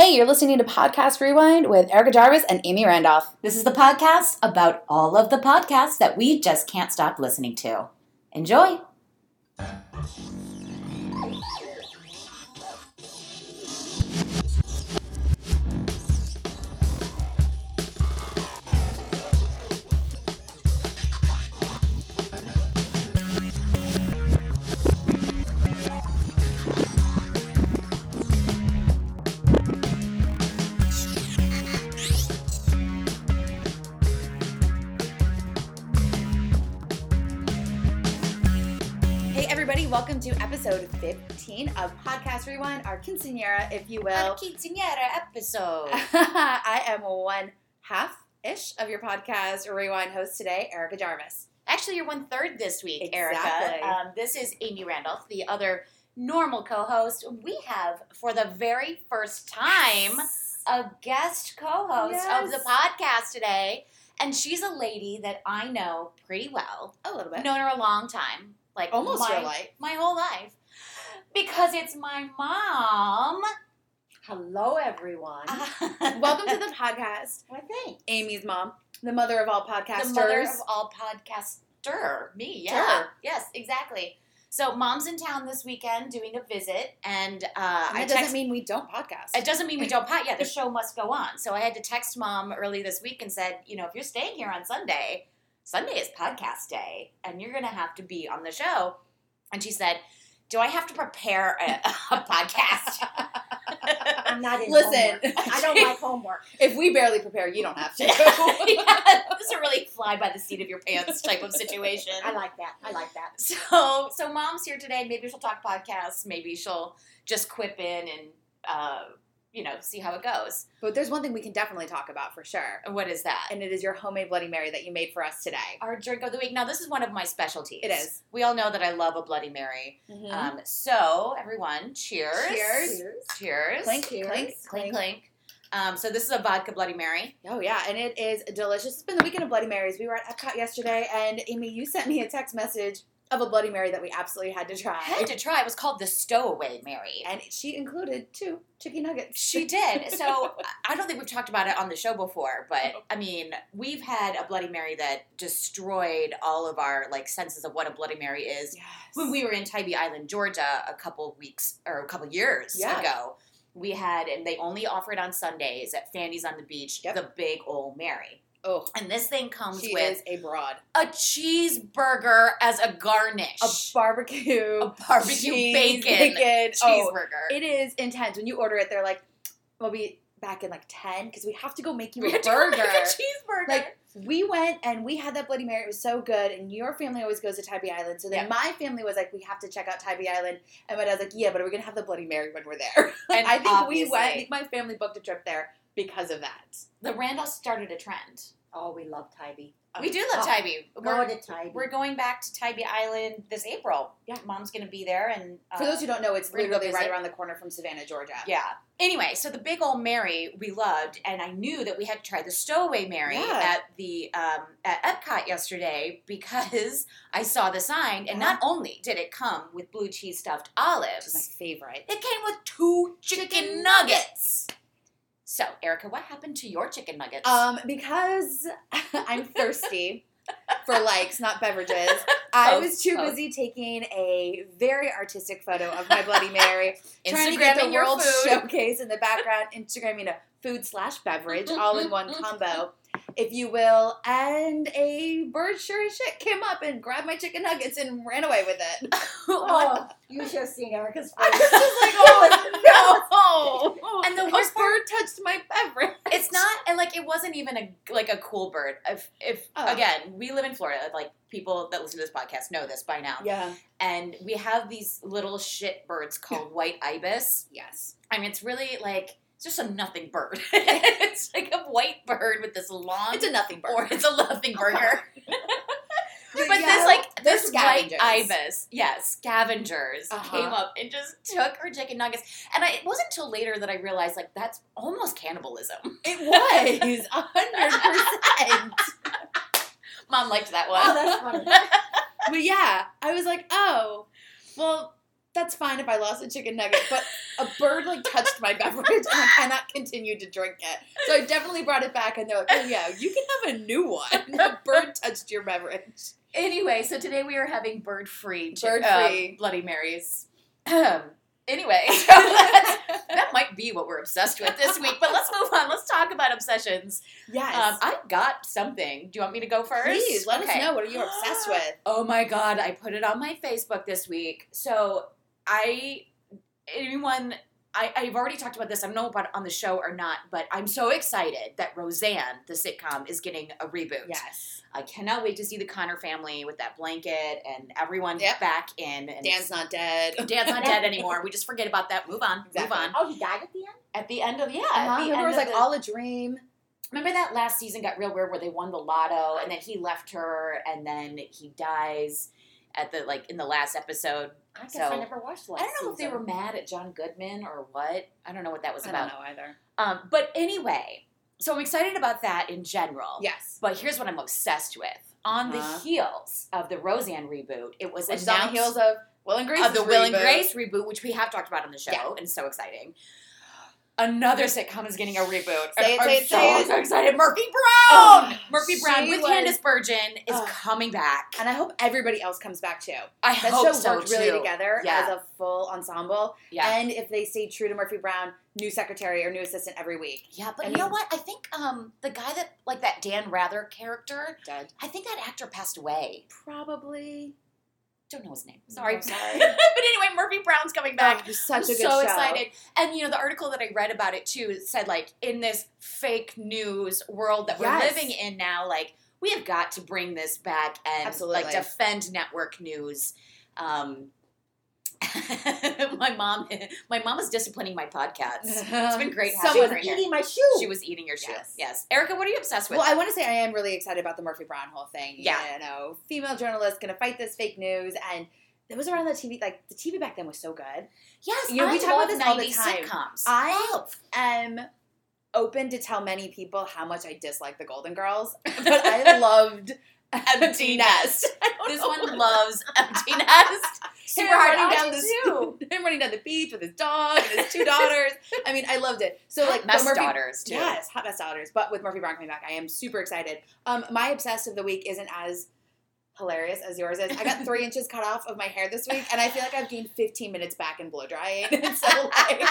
Hey, you're listening to Podcast Rewind with Erica Jarvis and Amy Randolph. This is the podcast about all of the podcasts that we just can't stop listening to. Enjoy. 15 of Podcast Rewind, our quinceanera, if you will. quinceanera episode. I am one half ish of your Podcast Rewind host today, Erica Jarvis. Actually, you're one third this week, Exactly. Erica. Um, this is Amy Randolph, the other normal co-host. We have, for the very first time, a guest co-host of the podcast today, and she's a lady that I know pretty well. A little bit. known her a long time, like Almost my, your life. my whole life, because it's my mom. Hello, everyone. Welcome to the podcast, Why, thanks. Amy's mom, the mother of all podcasters. the mother of all podcaster. Me, yeah, Sure. yes, exactly. So, mom's in town this weekend doing a visit, and uh, And I that doesn't text. mean we don't podcast. it doesn't mean we don't pot. Yeah, the show must go on. So I had to text mom early this week and said, you know, if you're staying here on Sunday, Sunday is podcast day, and you're gonna have to be on the show. And she said, "Do I have to prepare a, a podcast?" I'm not in Listen. homework. I don't like homework. if we barely prepare, you don't have to. yeah, it was a really fly by the seat of your pants type of situation. I like that. I like that. So, so mom's here today. Maybe she'll talk podcasts. Maybe she'll just quip in and, uh, you know, see how it goes. But there's one thing we can definitely talk about for sure. And What is that? And it is your homemade Bloody Mary that you made for us today. Our drink of the week. Now, this is one of my specialties. It is. We all know that I love a Bloody Mary. Mhm. Um, so, everyone, cheers. Cheers. Cheers. Cheers. Clink, Cheers. clink, Clink, clink. Um, so, this is a vodka Bloody Mary. Oh yeah, and it is delicious. It's been the weekend of Bloody Marys. We were at Epcot yesterday, and Amy, you sent me a text message of a Bloody Mary that we absolutely had to try. Had to try. It was called the Stowaway Mary. and she included two chicken nuggets. She did. So I don't think we've talked about it on the show before, but I mean, we've had a Bloody Mary that destroyed all of our like senses of what a Bloody Mary is. Yes. When we were in Tybee Island, Georgia, a couple weeks or a couple years Yeah. ago, we had, and they only offer it on Sundays at Fanny's on the Beach, Yep. the Big Old Mary. Oh, And this thing comes she with a broad, a cheeseburger as a garnish, a barbecue, a barbecue cheese, bacon, bacon. Oh, cheeseburger. it is intense. When you order it, they're like, "We'll be back in like ten because we have to go make you We a to burger." make a cheeseburger. Like we went and we had that Bloody Mary. It was so good. And your family always goes to Tybee Island. So then Yeah. my family was like, we have to check out Tybee Island. And my dad's like, yeah, but are we gonna have the Bloody Mary when we're there? And I think we went. I think my family booked a trip there because of that. the Randolph started a trend. Oh, we love Tybee. We do love Oh, Tybee. We're, to Tybee. we're going back to Tybee Island this April. Yeah. Mom's going to be there. and uh, For those who don't know, it's we're gonna go literally right around the corner from Savannah, Georgia. Yeah. Anyway, so the big old Mary we loved, and I knew that we had to try the Stowaway Mary Yeah. at the um, at Epcot yesterday because I saw the sign, and Yeah. not only did it come with blue cheese stuffed olives, Which is my favorite. it came with two chicken, Chicken nuggets. So, Erica, what happened to your chicken nuggets? Um, because I'm thirsty for likes, not beverages. I Both, was too both. busy taking a very artistic photo of my Bloody Mary, trying to get the World food. Showcase in the background, Instagramming a food slash beverage, mm-hmm, all in one mm-hmm, combo, mm-hmm. If you will. And a bird sure as shit came up and grabbed my chicken nuggets and ran away with it. Oh, you should have seen Erica's I was just like, oh no! And the worst bird touched my beverage. It's not, and like it wasn't even a like a cool bird. If, if Oh. again, we live in Florida, like people that listen to this podcast know this by now, Yeah. and we have these little shit birds called white ibis. Yes. I mean, it's really like it's just a nothing bird. it's like a white bird with this long, It's a nothing bird. or it's a nothing burger. But But yeah, this like this white ibis, yeah, scavengers Uh-huh. came up and just took her chicken nuggets. And I, it wasn't until later that I realized like that's almost cannibalism. It was hundred percent. Mom liked that one. Oh, that's funny. But yeah, I was like, oh, well, that's fine if I lost a chicken nugget, but a bird like touched my beverage and I cannot continue to drink it. So I definitely brought it back and they're like, oh yeah, you can have a new one. A bird touched your beverage. Anyway, so today we are having bird free Bird-free. Bloody Marys. anyway, so that might be what we're obsessed with this week. But let's move on. Let's talk about obsessions. Yes. Um, I've got something. Do you want me to go first? Please let Okay. us know what are you obsessed with. Oh my god, I put it on my Facebook this week. So I anyone I, I've already talked about this. I don't know about on the show or not, but I'm so excited that Roseanne, the sitcom, is getting a reboot. Yes. I cannot wait to see the Connor family with that blanket and everyone Yep. back in. And Dan's not dead. Dan's not dead anymore. We just forget about that. Move on. Exactly. Move on. Oh, he died at the end? At the end of yeah, Uh-huh. at the end it was of like the- all a dream. Remember that last season got real weird where they won the lotto and then he left her and then he dies at the like in the last episode. I guess So- I never watched the I don't know if they were mad at John Goodman or what. I don't know what that was I about. don't know either. Um, but anyway, so I'm excited about that in general. Yes. But here's what I'm obsessed with. On Uh-huh. the heels of the Roseanne reboot, it was Which announced on the heels of Will and Grace. of the Will and Grace reboot, which we have talked about on the show, Yeah. and so exciting. Another sitcom is getting a reboot. Say it, I'm say it, so, say it. so excited. Murphy Brown! Oh, Murphy Brown with was- Candice Bergen is Ugh. coming back. And I hope everybody else comes back too. I That hope show so worked really too. together Yeah. as a full ensemble. Yeah. And if they stay true to Murphy Brown, new secretary or new assistant every week. Yeah, but I you know what? I think um the guy that like that Dan Rather character, Dead. I think that actor passed away. Probably. Don't know his name. Sorry. I'm sorry. but anyway, Murphy Brown's coming back. Oh, it was such I'm a good so show. excited. And you know, the article that I read about it too said like in this fake news world that we're living in now, like we have got to bring this back and Absolutely. like defend network news. Um, my mom, my mom is disciplining my podcasts. It's been great having Someone her Someone's here. eating my shoe. She was eating your shoe. Yes. Yes. Erica, what are you obsessed with? Well, I want to say I am really excited about the Murphy Brown whole thing. Yeah. You know, female journalist gonna fight this fake news and it was around the TV like the TV back then was so good. yes, you know, we talk about this all the time. Sitcoms. I- love. am open to tell many people how much I dislike the Golden Girls, but I loved Empty Nest. This one loves Empty Nest. Super hard running down the the him running down the beach with his dog and his two daughters. I mean, I loved it. So like but Murphy, daughters too. Yes, hot mess daughters. But with Murphy Brown coming back, I am super excited. Um, my obsessed of the week isn't as hilarious as yours is. I got three inches cut off of my hair this week, and I feel like I've gained 15 minutes back in blow drying. So like,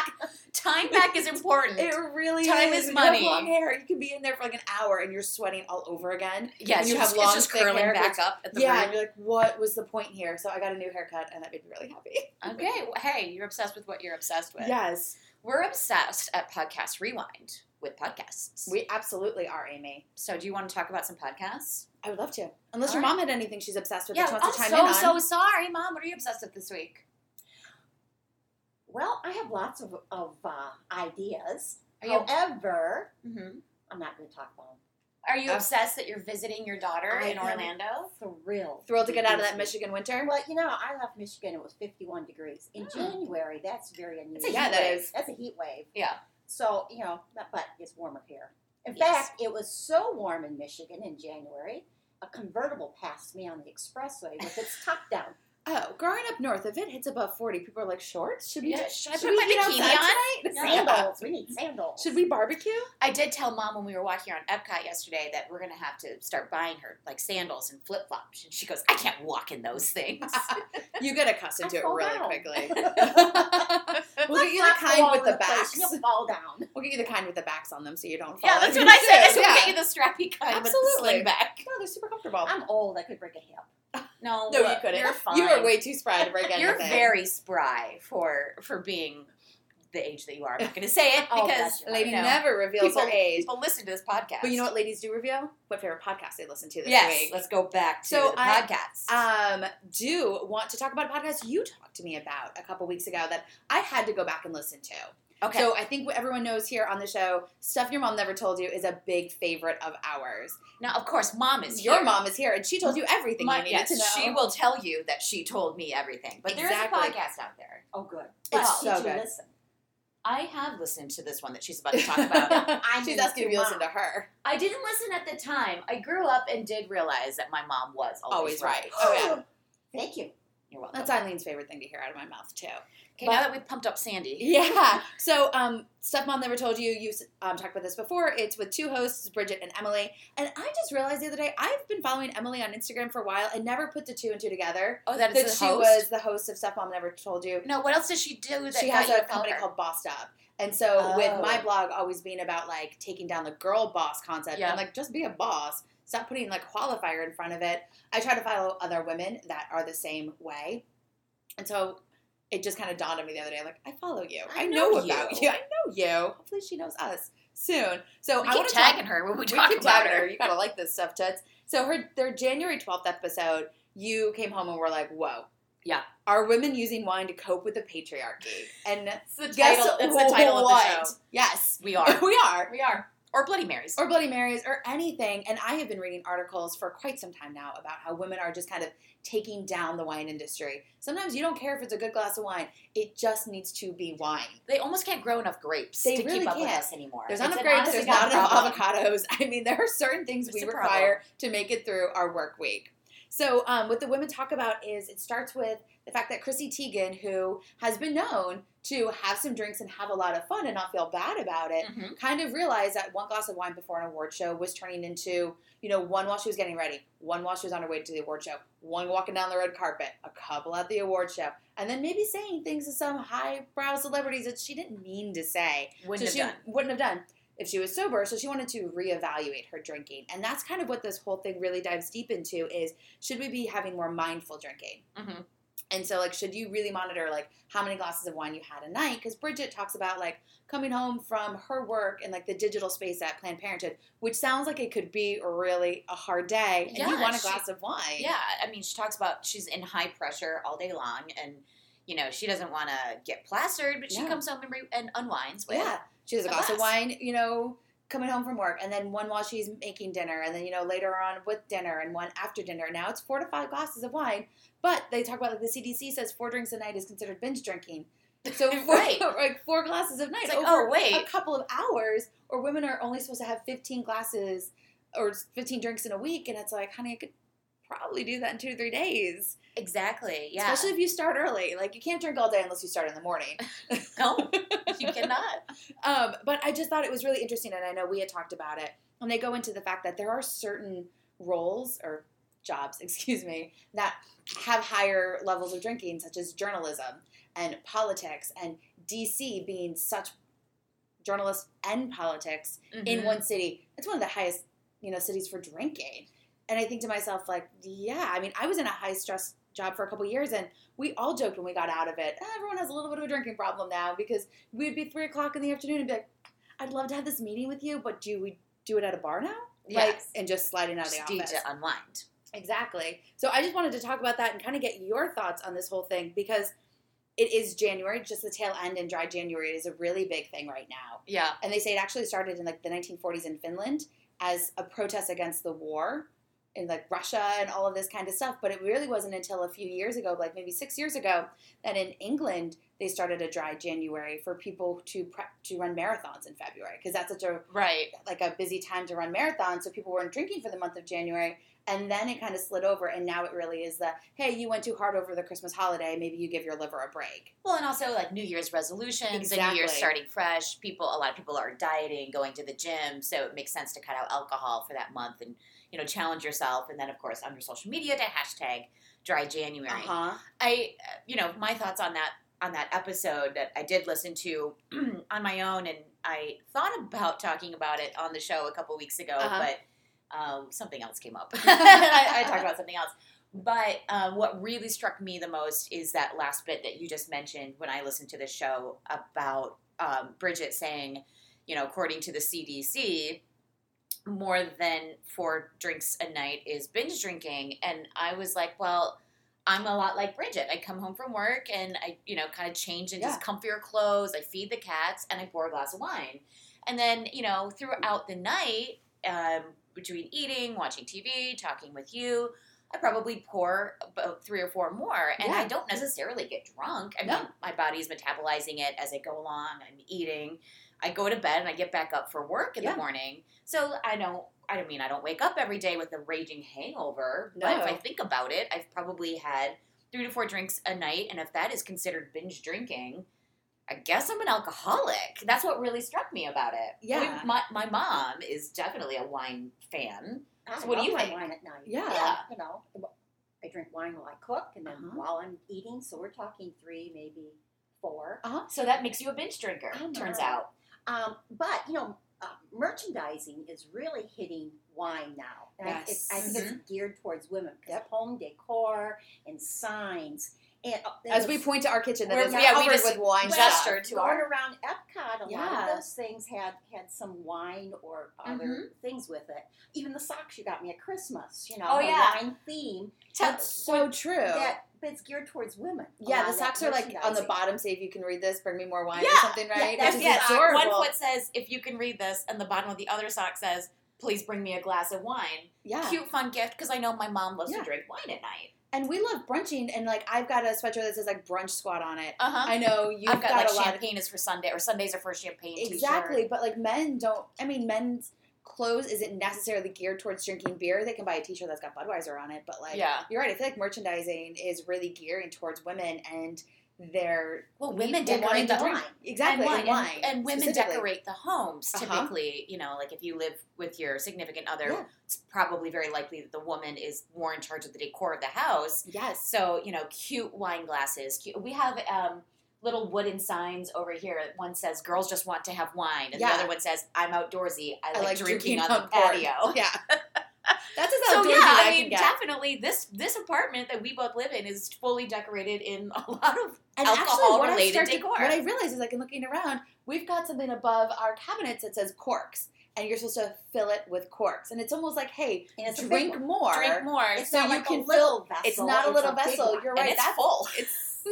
Time back is important. it really Time is. is You have money. long hair. You can be in there for like an hour, and you're sweating all over again. yeah, and you have just, long, it's just curling hair, back which- up at the Yeah, and you're like, what was the point here? So I got a new haircut, and that made me really happy. Okay, well, hey, you're obsessed with what you're obsessed with. Yes, We're obsessed at Podcast Rewind with podcasts. we absolutely are, Amy. so, do you want to talk about some podcasts? I would love to. Unless All your right. mom had anything she's obsessed with yeah, that she wants I'm so so sorry, Mom. What are you obsessed with this week? well, I have lots of, of uh, ideas. Are you However, Mhm. I'm not going to talk about them. Are you obsessed that you're visiting your daughter I in am Orlando? Thrilled. Thrilled to get out of that. Michigan winter. Well, you know, I left Michigan. It was 51 degrees in Hmm. January. That's very unusual. a Yeah, heat that wave. is. That's a heat wave. Yeah. So you know, but, but it's warmer here. In Yes. fact, it was so warm in Michigan in January. A convertible passed me on the expressway with its top down. Oh, growing up north, if it hits above 40, people are like, shorts? Should we, Yeah, do- should I should put we my bikini on? tonight? Sandals. We need sandals. Should we barbecue? I did tell Mom when we were walking around Epcot yesterday that we're gonna have to start buying her like sandals and flip flops, and she goes, "I can't walk in those things." you get accustomed I to it really down. quickly. we'll get you the Flip-flops kind with over the place. backs. You'll fall down. We'll get you the kind with the backs on them so you don't fall. yeah, that's what I said. I too. we'll Yeah. get you the strappy kind with the Absolutely. sling back. No, they're super comfortable. I'm old. I could break a hip. No, no, you couldn't. You're fine. You were way too spry to break anything. You're very spry for for being the age that you are. I'm not going to say it Oh, because you. Lady you know, never reveals people, her age. people listen to this podcast. But you know what ladies do reveal? What favorite podcast they listen to this Yes, week. let's go back to So the I- podcast. um, do want to talk about a podcast you talked to me about a couple weeks ago that I had to go back and listen to. Okay, So I think what everyone knows here on the show, Stuff Your Mom Never Told You is a big favorite of ours. now of course, Mom is Your here. mom is here and she told you everything My- you needed yes, to know. she will tell you that she told me everything. But there's a podcast out there. Oh, good. It's Well, so you good. listen? I have listened to this one that she's about to talk about. I'm She's asking if you listen to her. I didn't listen at the time. I grew up and did realize that my mom was always, Always right. right. Oh, yeah. Thank you. You're welcome. That's Eileen's favorite thing to hear out of my mouth too. okay, but- now that we've pumped up Sandy. Yeah. So, um, Stuff Mom Never Told You, you um, talked about this before. It's with two hosts, Bridget and Emilie. And I just realized the other day, I've been following Emilie on Instagram for a while and never put the two and two together. Oh, that That is she the host. was the host of Stuff Mom Never Told You. No, what else does she do? That She has you a company called Bossed Up. And so, with Oh. my blog always being about like taking down the girl boss concept, Yeah. and like just be a boss, stop putting like qualifier in front of it. I try to follow other women that are the same way. And so it just kind of dawned on me the other day, like, I follow you. I I, know, know about you. you. I know you. Hopefully she knows us soon. So We I keep tagging talk, her when we we talk about her. her. You gotta like this stuff, Toots. So her their January twelfth episode, you came home and were like, "Whoa, Yeah. are women using wine to cope with the patriarchy?" And It's the guess title. It's the title what? of the show. Yes, We are. we are. we are. Or Bloody Marys. Or Bloody Marys, or anything. And I have been reading articles for quite some time now about how women are just kind of taking down the wine industry. Sometimes you don't care if it's a good glass of wine; it just needs to be wine. they almost can't grow enough grapes They to really keep up with can't. us anymore. There's It's not enough grapes. There's not enough avocados. I mean, there are certain things It's we require to make it through our work week. So, um, what the women talk about is it starts with the fact that Chrissy Teigen, who has been known to have some drinks and have a lot of fun and not feel bad about it, Mhm. kind of realized that one glass of wine before an award show was turning into, you know, one while she was getting ready, one while she was on her way to the award show, one walking down the red carpet, a couple at the award show, and then maybe saying things to some highbrow celebrities that she didn't mean to say Wouldn't so have she done. wouldn't have done if she was sober. So she wanted to reevaluate her drinking, and that's kind of what this whole thing really dives deep into: is should we be having more mindful drinking? Mhm. And so, like, should you really monitor like how many glasses of wine you had a night? Because Bridget talks about like coming home from her work and like the digital space at Planned Parenthood, which sounds like it could be really a hard day, and you want a she- glass of wine. Yeah, I mean, she talks about she's in high pressure all day long, and you know she doesn't want to get plastered, but she No. comes home and, re- and unwinds with. Yeah. She has a a glass of wine, you know, coming home from work, and then one while she's making dinner, and then, you know, later on with dinner, and one after dinner. Now it's four to five glasses of wine. But they talk about, like, the CDC says four drinks a night is considered binge drinking. So, four, Right. like, four glasses of night It's like, over oh, wait. a couple of hours, or women are only supposed to have 15 glasses or 15 drinks in a week. And it's like, honey, I could probably do that in two to three days. Exactly. Yeah. Especially if you start early. Like, you can't drink all day unless you start in the morning. no, you cannot. Um, but I just thought it was really interesting, and I know we had talked about it. And they go into the fact that there are certain roles or jobs, excuse me, that have higher levels of drinking, such as journalism and politics, and DC being such journalists and politics in Mhm. one city. It's one of the highest, you know, cities for drinking. And I think to myself, like, yeah, I mean, I was in a high stress job for a couple years, and we all joked when we got out of it. "Ah, everyone has a little bit of a drinking problem now because we'd be three o'clock in the afternoon and be like, I'd love to have this meeting with you, but do we do it at a bar now? Like, Yes. and just sliding out of Just the need office. to unwind. Exactly. So I just wanted to talk about that and kind of get your thoughts on this whole thing because it is January, just the tail end, and dry January is a really big thing right now. Yeah. And they say it actually started in like the 1940s in Finland as a protest against the war in like Russia and all of this kind of stuff. But it really wasn't until a few years ago, like maybe six years ago, that in England they started a dry January for people to prep to run marathons in February because that's such a Right. like a busy time to run marathons. So people weren't drinking for the month of January. And then it kind of slid over, and now it really is the hey, you went too hard over the Christmas holiday. Maybe you give your liver a break. Well, and also like New Year's resolutions and New Year's starting fresh. People, a lot of people are dieting, going to the gym, so it makes sense to cut out alcohol for that month and you know challenge yourself. And then of course on your social media to hashtag Dry January. Uh huh. I, you know, my thoughts on that on that episode that I did listen to on my own, and I thought about talking about it on the show a couple weeks ago, Uh-huh. but um, something else came up. I, I talked about something else. But um, what really struck me the most is that last bit that you just mentioned when I listened to the show about um, Bridget saying, you know, according to the CDC, more than four drinks a night is binge drinking. And I was like, well, I'm a lot like Bridget. I come home from work and I, you know, kind of change into Yeah. comfier clothes. I feed the cats and I pour a glass of wine. And then, you know, throughout the night, um, between eating, watching TV, talking with you, I probably pour about three or four more. And I don't necessarily get drunk. I No. mean, my body's metabolizing it as I go along. I'm eating. I go to bed and I get back up for work in Yeah. the morning. So I don't. I don't mean I don't wake up every day with a raging hangover. But if I think about it, I've probably had three to four drinks a night, and if that is considered binge drinking, I guess I'm an alcoholic. That's what really struck me about it. Yeah. We- my my mom is definitely a wine fan. I So what do you think? wine at night. Yeah. Yeah. You know, I drink wine while I cook, and then Uh-huh. while I'm eating. So we're talking three, maybe four. So that makes you a binge drinker. Turns out. Um, but you know, uh, merchandising is really hitting wine now. And I- Yes. I, I think Mm-hmm. it's geared towards women because Yep. home decor and signs. And, uh, and As we point to our kitchen that is, yeah, we covered just with wine gestured stuff. to our around Epcot, a lot of those things had had some wine or other Mm-hmm. things with it. Even the socks you got me at Christmas, you know, Oh, yeah. wine theme. That's so true. That, but it's geared towards women. yeah, the socks are like on the bottom. Say if you can read this, bring me more wine or Yeah. something, right? that's is yes, adorable. one foot says, "If you can read this," and the bottom of the other sock says, "Please bring me a glass of wine." Yeah. Cute, fun gift because I know my mom loves Yeah. to drink wine at night. And we love brunching, and like I've got a sweatshirt that says like brunch squad on it. Uh huh. I know you've I've got, like a lot of champagne is for Sunday or Sundays are for champagne. exactly, but like men don't. I mean, men's clothes isn't necessarily geared towards drinking beer. They can buy a T-shirt that's got Budweiser on it, but like Yeah. you're right. I feel like merchandising is really gearing towards women, and they're Well, women decorate the wine. exactly and wine, and wine, and, and women decorate the homes Uh-huh. typically. You know, like if you live with your significant other, Yeah. it's probably very likely that the woman is more in charge of the decor of the house. Yes, So you know, cute wine glasses. Cute. We have um, little wooden signs over here. One says "Girls just want to have wine," and Yeah. the other one says "I'm outdoorsy. I, like, drinking, on the patio." Yeah, that's as So yeah, I can mean, definitely this this apartment that we both live in is fully decorated in a lot of And alcohol what I related to- decor. what I realize is like in looking around, we've got something above our cabinets that says corks. And you're supposed to fill it with corks. And it's almost like, hey, And a big drink more. drink more. It's So not you like can a little vessel. It's not a little vessel. You're and right. it's That's full. it's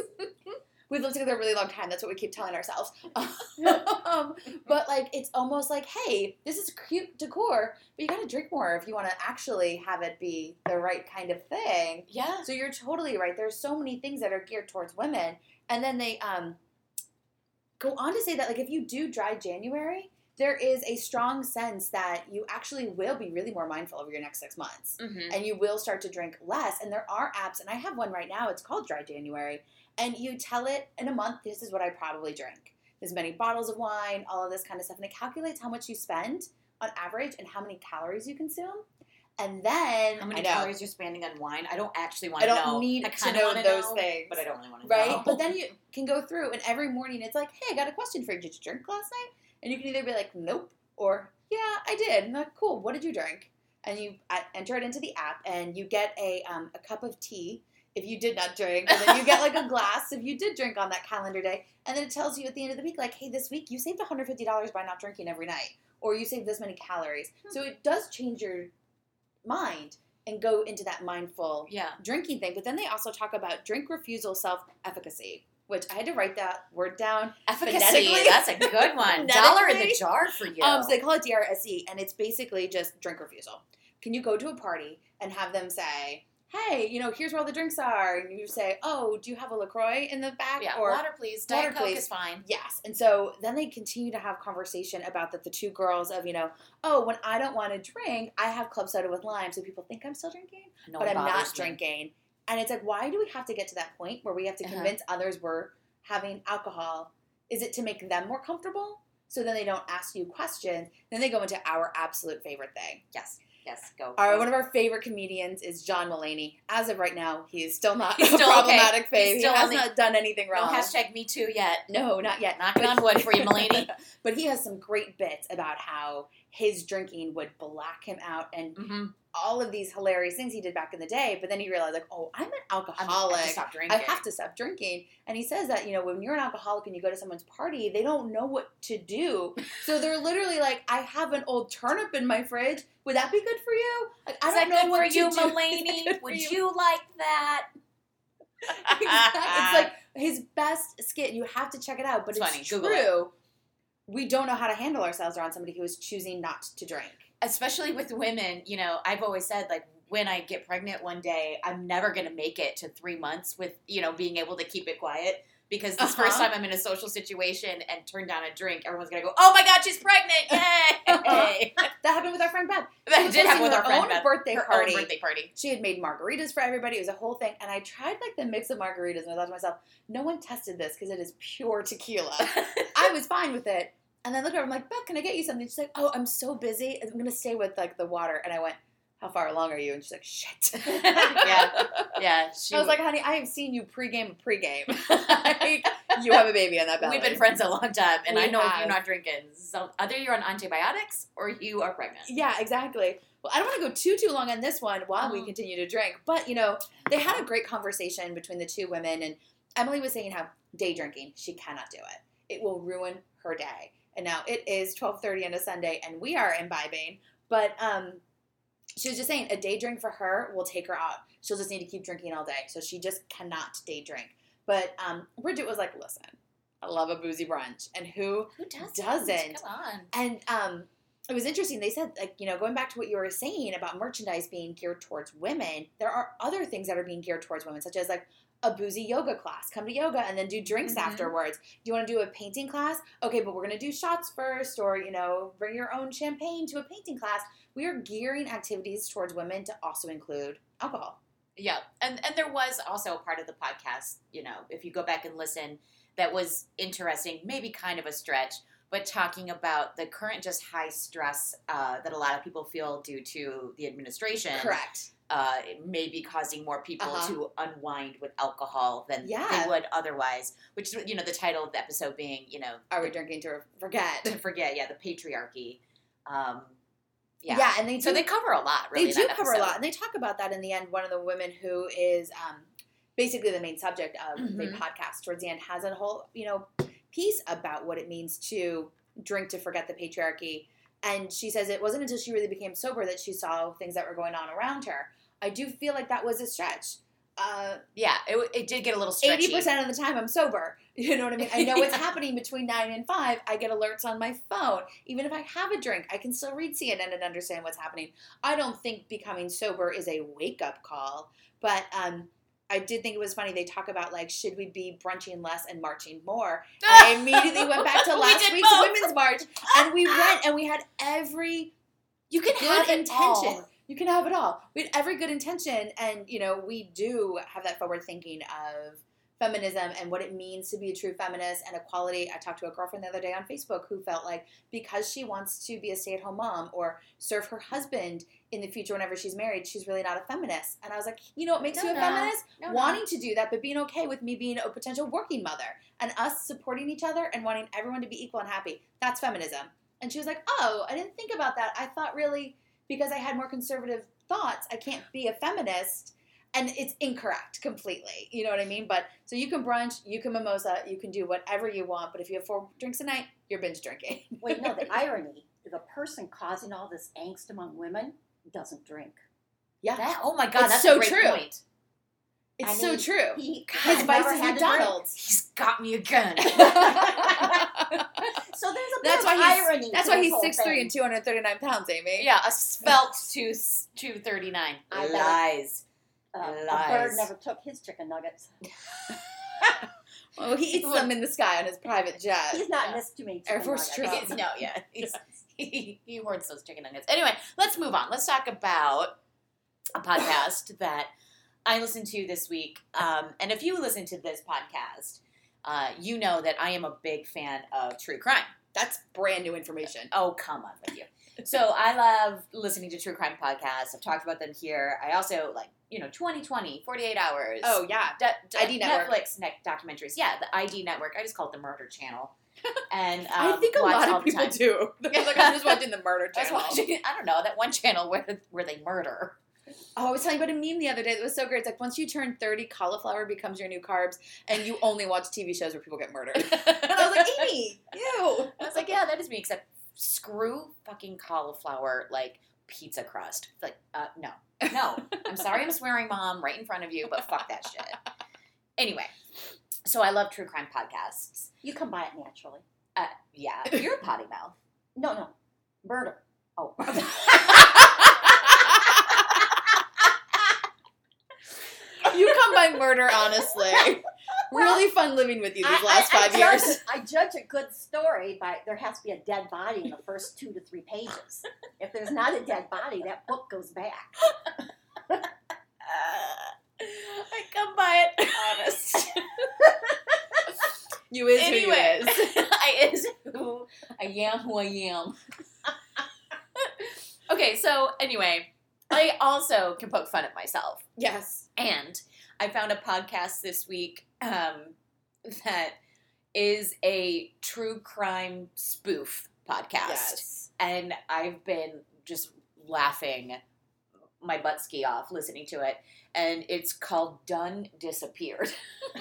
we've lived together a really long time. That's what we keep telling ourselves. um, but like it's almost like, hey, this is cute decor, but you got to drink more if you want to actually have it be the right kind of thing. Yeah. So you're totally right. There's so many things that are geared towards women, and then they um go on to say that like if you do dry January, there is a strong sense that you actually will be really more mindful over your next six months Mm-hmm. and you will start to drink less. And there are apps, and I have one right now. It's called Dry January, and you tell it in a month. This is what I probably drink. There's many bottles of wine, all of this kind of stuff, and it calculates how much you spend on average and how many calories you consume. And then How many calories you're spending on wine? I don't actually want to know. I don't know. need I to know those know, things, but I don't really want to right? know. But then you can go through, and every morning it's like, hey, I got a question for you. Did you drink last night? And you can either be like, nope, or yeah, I did. And like, cool. What did you drink? And you uh, enter it into the app, and you get a um, a cup of tea if you did not drink, and then you get like a glass if you did drink on that calendar day, and then it tells you at the end of the week, like, hey, this week you saved one hundred fifty dollars by not drinking every night, or you saved this many calories. So it does change your mind and go into that mindful yeah. drinking thing. But then they also talk about drink refusal self efficacy, which I had to write that word down. Efficacy. That's a good one. Dollar in the jar for you. Um, so they call it DRSE, and it's basically just drink refusal. Can you go to a party and have them say, "Hey, you know, here's where all the drinks are," and you say, "Oh, do you have a Lacroix in the back?" yeah. or water, please. Diet water, Coke please. is fine. Yes. And so then they continue to have conversation about that the two girls of, you know, oh, when I don't want to drink, I have club soda with lime, so people think I'm still drinking, No but I'm not me. drinking. And it's like, why do we have to get to that point where we have to Uh-huh. convince others we're having alcohol? Is it to make them more comfortable? So then they don't ask you questions. Then they go into our absolute favorite thing. Yes. Yes. Go. Our, one of our favorite comedians is John Mulaney. As of right now, he is still not He's a still okay. problematic He's phase. He still has only- not done anything wrong. no hashtag me too yet. No, not yet. Knocking on wood for you, Mulaney. but he has some great bits about how his drinking would black him out and Mm-hmm. all of these hilarious things he did back in the day. But then he realized, like, oh, I'm an alcoholic. I have to stop I have to stop drinking. And he says that, you know, when you're an alcoholic and you go to someone's party, they don't know what to do. So they're literally like, I have an old turnip in my fridge. Would that be good for you? Like, I don't that know good what for to you, do. Mulaney? Would you? you like that? exactly. It's like his best skit. You have to check it out. But It's it's, funny. true. We don't know how to handle ourselves around somebody who is choosing not to drink. especially with women, you know, I've always said like when I get pregnant one day, I'm never gonna make it to three months with you know being able to keep it quiet because this Uh-huh. first time I'm in a social situation and turn down a drink, everyone's gonna go, "Oh my god, she's pregnant! Yay!" That happened with our friend Beth. That did happen with our her friend own Beth. birthday her party. own birthday party. She had made margaritas for everybody. It was a whole thing. And I tried like the mix of margaritas and I thought to myself, no one tested this because it is pure tequila. I was fine with it. And then I looked over, I'm like, Beth, can I get you something? She's like, oh, I'm so busy. I'm going to stay with like the water. And I went, how far along are you? And she's like, shit. Yeah. Yeah, she, I was like, honey, I have seen you pregame pregame. like, you have a baby on that belly. we've been friends a long time, and We I know have. you're not drinking, so either you're on antibiotics or you are pregnant. Yeah, exactly. Well, I don't want to go too too long on this one while we Mhm. continue to drink, but you know, they had a great conversation between the two women, and Emilie was saying how day drinking she cannot do it. It will ruin her day. And now it is twelve thirty on a Sunday, and we are imbibing. But um, she was just saying a day drink for her will take her out. She'll just need to keep drinking all day, so she just cannot day drink. But um, Bridget was like, "Listen, I love a boozy brunch, and who Who doesn't? Doesn't. Come on. and um, it was interesting. They said, like, you know, going back to what you were saying about merchandise being geared towards women, there are other things that are being geared towards women, such as like a boozy yoga class. Come to yoga and then do drinks Mhm. afterwards. Do you want to do a painting class? Okay, but we're going to do shots first, or, you know, bring your own champagne to a painting class. We are gearing activities towards women to also include alcohol. Yeah, and and there was also a part of the podcast, you know, if you go back and listen, that was interesting, maybe kind of a stretch, but talking about the current just high stress uh, that a lot of people feel due to the administration. Correct. Uh, it may be causing more people Uh-huh. to unwind with alcohol than Yeah. they would otherwise. Which is, you know, the title of the episode being, you know, Are we drinking to forget? to forget, yeah, the patriarchy. Um, yeah. Yeah, and they So do they cover a lot, really. they do cover a lot, and they talk about that in the end. One of the women who is um, basically the main subject of the Mhm. podcast towards the end has a whole you know piece about what it means to drink to forget the patriarchy. And she says it wasn't until she really became sober that she saw things that were going on around her. I do feel like that was a stretch. Uh, Yeah, it, it did get a little stretchy. Eighty percent of the time, I'm sober. You know what I mean? I know what's happening between nine and five. I get alerts on my phone. Even if I have a drink, I can still read CNN and understand what's happening. I don't think becoming sober is a wake up call, but um, I did think it was funny. They talk about like, should we be brunching less and marching more? And I immediately went back to last did week's both. women's march, and we went and we had every You can have intention. all. You can have it all. We had every good intention, and you know we do have that forward thinking of feminism and what it means to be a true feminist and equality. I talked to a girlfriend the other day on Facebook who felt like because she wants to be a stay-at-home mom or serve her husband in the future whenever she's married, she's really not a feminist. And I was like, you know what makes No, you a no. feminist? No. wanting to do that, but being okay with me being a potential working mother and us supporting each other and wanting everyone to be equal and happy. That's feminism. And she was like, Oh, I didn't think about that. I thought really because I had more conservative thoughts, I can't be a feminist. And it's incorrect completely. You know what I mean? But so you can brunch, you can mimosa, you can do whatever you want. But if you have four drinks a night, you're binge drinking. Wait, no, the irony, the person causing all this angst among women doesn't drink. Yeah. That, oh my god, It's that's so a great true. point. It's I so mean, true. He His vice is had to drink. McDonald's. He's got me again. So there's a That's of why he's irony. that's why he's six three and two hundred thirty nine pounds, Amy. yeah, a svelte two two thirty nine. Lies. Uh, Lies. bird never took his chicken nuggets. Well, he eats them in the sky on his private jet. He's not Yeah. missed too many Air Force nuggets. No, yeah, he's, he, he hoards those chicken nuggets. Anyway, let's move on. Let's talk about a podcast that I listened to this week. Um, and if you listen to this podcast, uh, you know that I am a big fan of true crime. That's brand new information. Oh, come on with you. So I love listening to true crime podcasts. I've talked about them here. I also like, you know, 2020, 48 hours. Oh yeah. D- d- ID Network. Netflix ne- documentaries. Yeah, the ID Network. I just call it the Murder Channel. And um, I think a lot of people do. They're like, I'm just watching the murder I channel. watching. I don't know that one channel where where they murder. Oh, I was telling you about a meme the other day that was so great. It's like once you turn 30, cauliflower becomes your new carbs, and you only watch TV shows where people get murdered. and I was like, Amy, ew. I was like, yeah, that is me. Except screw fucking cauliflower like pizza crust. It's like, uh, no, no. I'm sorry, I'm swearing, mom, right in front of you, but fuck that shit. Anyway, so I love true crime podcasts. You come by it naturally. Uh, yeah, you're a potty mouth. No, no. Murder. Oh. Come by murder, honestly. really fun living with you these I- last I- I five judge- years. I judge a good story by there has to be a dead body in the first two to three pages. If there's not a dead body, that book goes back. I come by it honest. You is anyway, who you is. I is who I am who I am. okay, so anyway, I also can poke fun at myself. Yes. And I found a podcast this week um, that is a true crime spoof podcast. Yes. And I've been just laughing my butt ski off listening to it. And it's called Done Disappeared.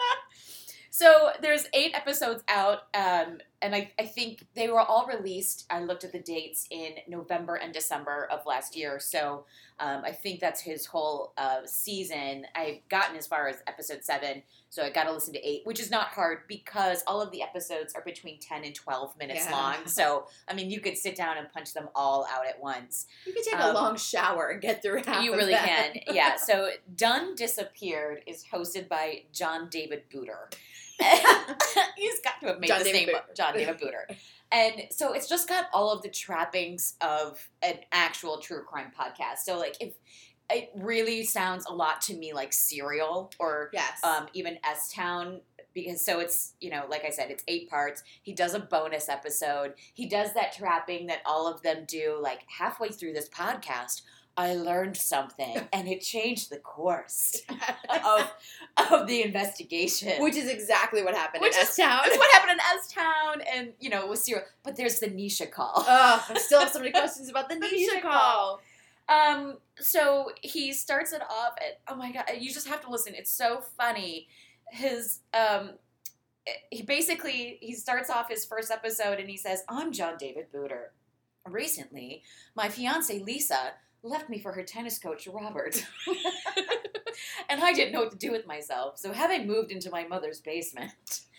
so there's eight episodes out, um, and I, I think they were all released. I looked at the dates in November and December of last year. So um, I think that's his whole uh, season. I've gotten as far as episode seven, so I got to listen to eight, which is not hard because all of the episodes are between 10 and 12 minutes Yeah. long. So, I mean, you could sit down and punch them all out at once. You could take Um, a long shower and get through half you really can. Yeah. So, Done Disappeared is hosted by John David Booter. He's got to have made John this David name Booter. up, John David Booter. And so it's just got all of the trappings of an actual true crime podcast. So like if it really sounds a lot to me like Serial or Yes. um, even S Town because so it's you know like I said it's eight parts. He does a bonus episode. He does that trapping that all of them do. Like halfway through this podcast, I learned something and it changed the course of of the investigation. Which is exactly what happened Which in S Town. What happened in S Town, and you know with Serial. But there's the Nisha call. Oh, I still have so many questions about the The Nisha Nisha call. Um, so he starts it off at oh my god, you just have to listen. It's so funny. His um he basically he starts off his first episode and he says, I'm John David Booter. Recently, my fiance Lisa left me for her tennis coach Robert. and I didn't know what to do with myself. So having moved into my mother's basement,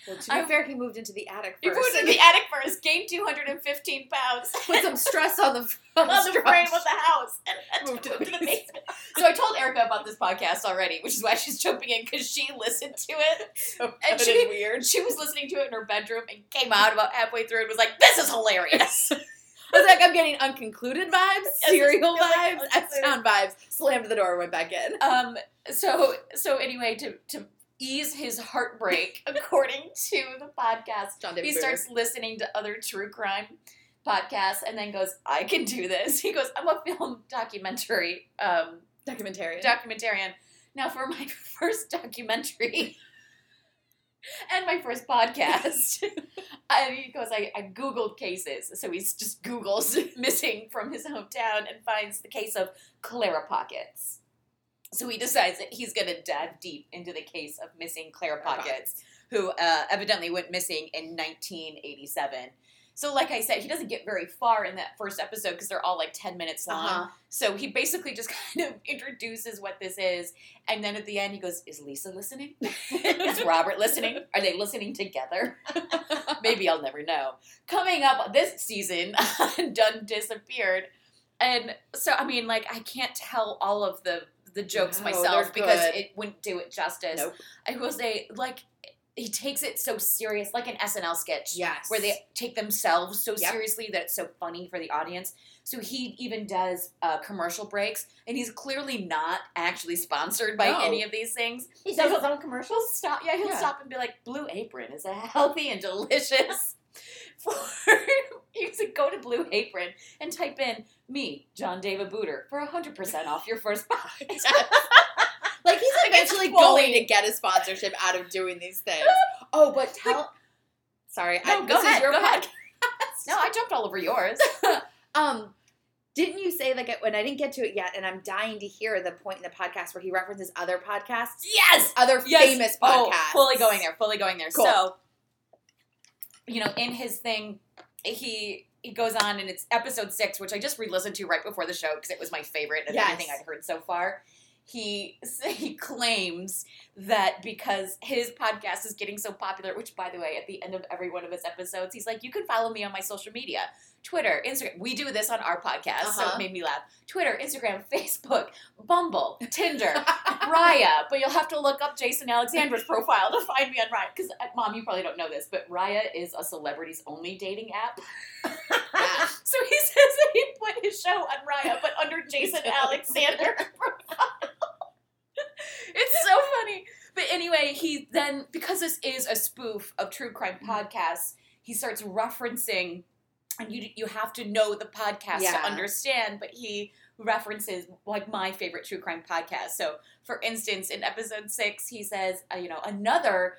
Well, to be I- fair, he moved into the attic he first. moved in the attic first, gained 215 pounds. Put some stress on the on, the structure. frame of the house and Moved to the basement. So I told Erica about this podcast already, which is why she's jumping in because she listened to it. So And she- and weird. She was listening to it in her bedroom and came out about halfway through and was like, "This is hilarious." I was like, I'm getting unconcluded vibes, serial it's like vibes, S-Town vibes. Slammed the door, went back in. um. So so anyway, to to ease his heartbreak, according to the podcast, John David he starts listening to other true crime podcasts and then goes, "I can do this." He goes, "I'm a film documentary um, documentarian. documentarian. Now, for my first documentary and my first podcast, and he goes, I, I Googled cases. So he's just Googles missing from his hometown and finds the case of Clara Pockets. So he decides that he's going to dive deep into the case of missing Clara Clara Pockets, who uh, evidently went missing in 1987. So, like I said, he doesn't get very far in that first episode because they're all like 10 minutes long. Uh-huh. So he basically just kind of introduces what this is, and then at the end he goes, "Is Lisa listening? is Robert listening? Are they listening together? Maybe I'll never know." Coming up this season, Done disappeared, and so I mean, like I can't tell all of the the jokes No, myself because it wouldn't do it justice. Nope. I will say, like he takes it so serious, like an SNL sketch Yes. where they take themselves so Yep. seriously that it's so funny for the audience. So he even does uh, commercial breaks, and he's clearly not actually sponsored by No. any of these things. He does his own commercials. Stop, yeah, he'll Yeah. stop and be like, "Blue Apron is a healthy and delicious." For you should go to Blue Apron and type in me, John David Booter, for hundred percent off your first buy. Like he's Like, it's eventually going to get a sponsorship out of doing these things. Oh, but tell. Sorry, I, No, go this ahead, is your go ahead. no, I jumped all over yours. Um, didn't you say like when I didn't get to it yet, and I'm dying to hear the point in the podcast where he references other podcasts, yes, other Yes. famous Oh, fully going there, fully going there. Cool. So, you know, in his thing, he he goes on, and it's episode six, which I just re-listened to right before the show because it was my favorite of Yes. everything I'd heard so far. He he claims that because his podcast is getting so popular, which by the way, at the end of every one of his episodes, he's like, "You can follow me on my social media, Twitter, Instagram. We do this on our podcast, so Uh-huh. it made me laugh. Twitter, Instagram, Facebook, Bumble, Tinder, Raya, but you'll have to look up Jason Alexander's profile to find me on Raya. Because, mom, you probably don't know this, but Raya is a celebrities only dating app. Yeah. So he says that he put his show on Raya, but under Jason Alexander profile. it's so funny. But anyway, he then because this is a spoof of true crime podcasts, he starts referencing, and you you have to know the podcast Yeah. to understand. But he references like my favorite true crime podcast. So, for instance, in episode six, he says, uh, you know, another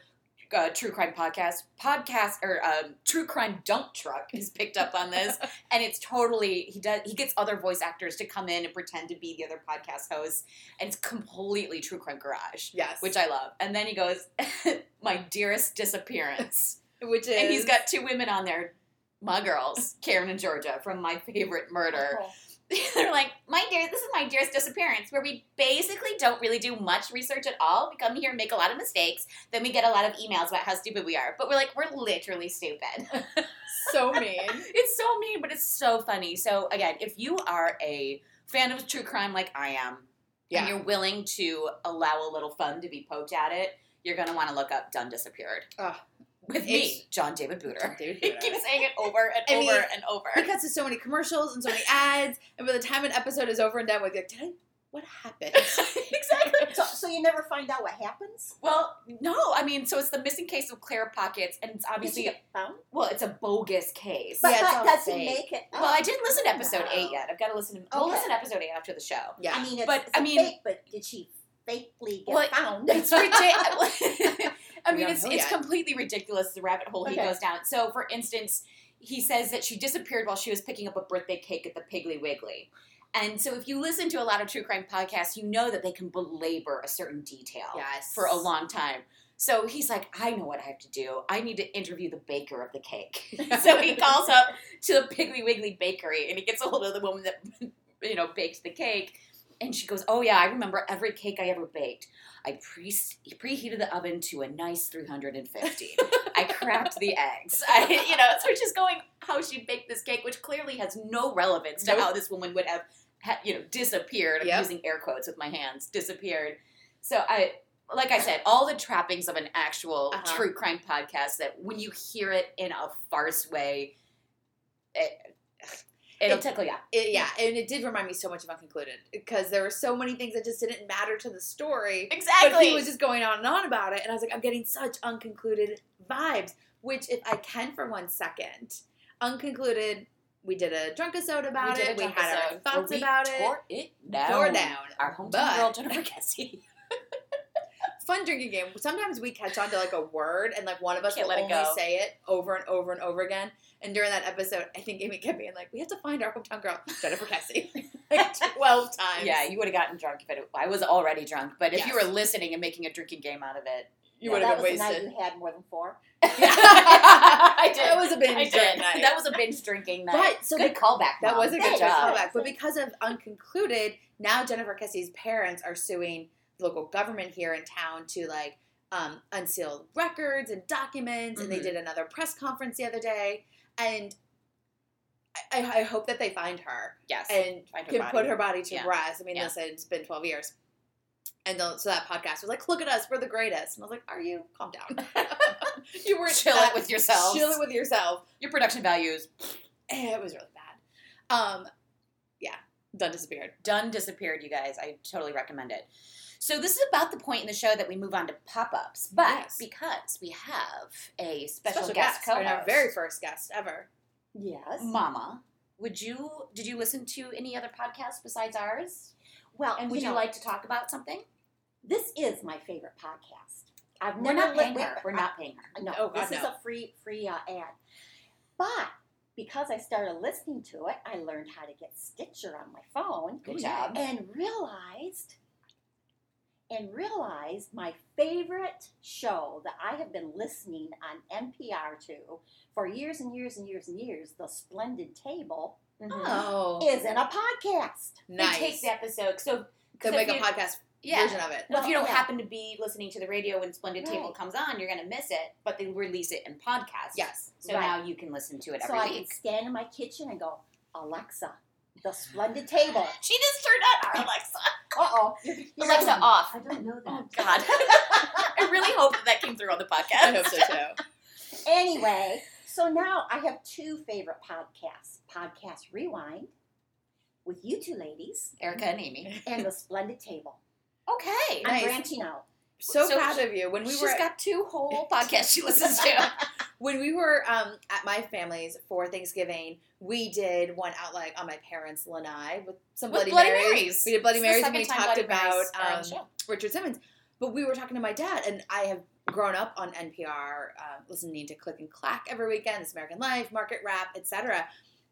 uh, true crime podcast, podcast or um, true crime dump truck is picked up on this, and it's totally he does he gets other voice actors to come in and pretend to be the other podcast hosts, and it's completely true crime garage, Yes. which I love. And then he goes, "My dearest disappearance," which is and he's got two women on there, my girls, Karen and Georgia from My Favorite Murder. Oh, They're like, my dear, this is my dearest disappearance, where we basically don't really do much research at all. We come here and make a lot of mistakes. Then we get a lot of emails about how stupid we are. But we're like, we're literally stupid. so mean. it's so mean, but it's so funny. So again, if you are a fan of true crime like I am, yeah. and you're willing to allow a little fun to be poked at it, you're gonna want to look up Done Disappeared. Ugh. With It's- me, John David Booter. David He Booter. keeps saying it over and I over mean, and over. Because there's so many commercials and so many ads, and by the time an episode is over and done with, you're like, did I? What happened? exactly. So, so you never find out what happens? Well, no, I mean, so it's the missing case of Claire Pockets, and it's Did obviously, get found? well, it's a bogus case. But, Yeah, it's but all does he fake. make it? well, I didn't listen to episode no. eight yet. I've got to listen to. We'll listen to episode eight after the show. yeah. I mean, it's, But, it's I mean- fake, but did she fakely get Well, found? It's ridiculous. I mean, it's it's yet. completely ridiculous the rabbit hole he Okay. goes down. So, for instance, he says that she disappeared while she was picking up a birthday cake at the Piggly Wiggly. And so, if you listen to a lot of true crime podcasts, you know that they can belabor a certain detail Yes. for a long time. So he's like, I know what I have to do. I need to interview the baker of the cake. so he calls up to the Piggly Wiggly bakery and he gets a hold of the woman that you know baked the cake. And she goes, Oh yeah, I remember every cake I ever baked. I pre preheated the oven to a nice 350. I cracked the eggs. I, you know, so she's going how she baked this cake, which clearly has no relevance to Nope. how this woman would have, ha- you know, disappeared. I'm using air quotes with my hands. Disappeared. So I, like I said, all the trappings of an actual Uh-huh. true crime podcast. That when you hear it in a farce way, it, It- tickle you. It- yeah, and it did remind me so much of Unconcluded because there were so many things that just didn't matter to the story. Exactly. But he was just going on and on about it, and I was like, I'm getting such unconcluded vibes. Which, if I can for one second, unconcluded, we did a drunk episode about we it. We had our thoughts we about it. Tore it down. Tore down. Our hometown But- girl Jennifer Kesse. Fun drinking game. Sometimes we catch on to like a word, and like one of us Can't will let it only go. say it over and over and over again. And during that episode, I think Amy kept being like, "We have to find our hometown girl, Jennifer Kesse," like twelve times. Yeah, you would have gotten drunk if it. I was already drunk, but if you were listening and making a drinking game out of it, you Yeah, would have been was the night you had more than four. I did. That was a binge I did. drink night. That was a binge drinking night. But so good be- callback. That Mom. was a good Thanks. job. Thanks. But because of unconcluded, now Jennifer Kesse's parents are suing the local government here in town to like um, unseal records and documents, and they Mhm. did another press conference the other day, and I, I hope that they find her Yes. and Find her can body. put her body to Yeah. rest. I mean, Yeah. listen, it's been twelve years. And the, so that podcast was like, "Look at us, we're the greatest." And I was like, "Are you? Calm down. you were Chill it with yourself. Chill it with yourself." Your production values Eh, It was really bad. Um, yeah, done disappeared. done disappeared. You guys, I totally recommend it. So this is about the point in the show that we move on to pop-ups, but Yes. because we have a special, guest, co-host, our very first guest ever. Yes. Mama, would you did you listen to any other podcasts besides ours? Well, And would you, know, like to talk about something? This is my favorite podcast. I've We're never not li- paying wait, her. We're I- not paying her. No, Oh, God, this is no. a free free uh, ad. But because I started listening to it, I learned how to get Stitcher on my phone Good job. and realized and realized my favorite show that I have been listening on NPR to for years and years and years and years, The Splendid Table, mm-hmm. Oh, is in a podcast. nice. They take the episode. So, to if make a podcast yeah. version of it. Well, if you don't yeah. happen to be listening to the radio when Splendid Table comes on, you're going to miss it. But they release it in podcast. Yes. So Right. now you can listen to it So every I can stand in my kitchen and go, Alexa, The Splendid Table. She just turned on our Alexa. Uh oh. Alexa off. I don't know that. Oh God. I really hope that that came through on the podcast. I hope so too. Anyway, So now I have two favorite podcasts Podcast Rewind with you two ladies Erica and Amy. and The Splendid Table. Okay. I'm Nice. branching out. So, So proud she- of you. When we She's were got two whole podcasts she listens to. when we were um, at my family's for Thanksgiving, we did one out like on my parents' lanai with some With Bloody, Bloody Marys. Marys. We did Bloody Marys and we talked Bloody about Marys are on um. Richard Simmons. But we were talking to my dad, and I have grown up on NPR, uh, listening to Click and Clack every weekend, This American Life, Market Rap, etc.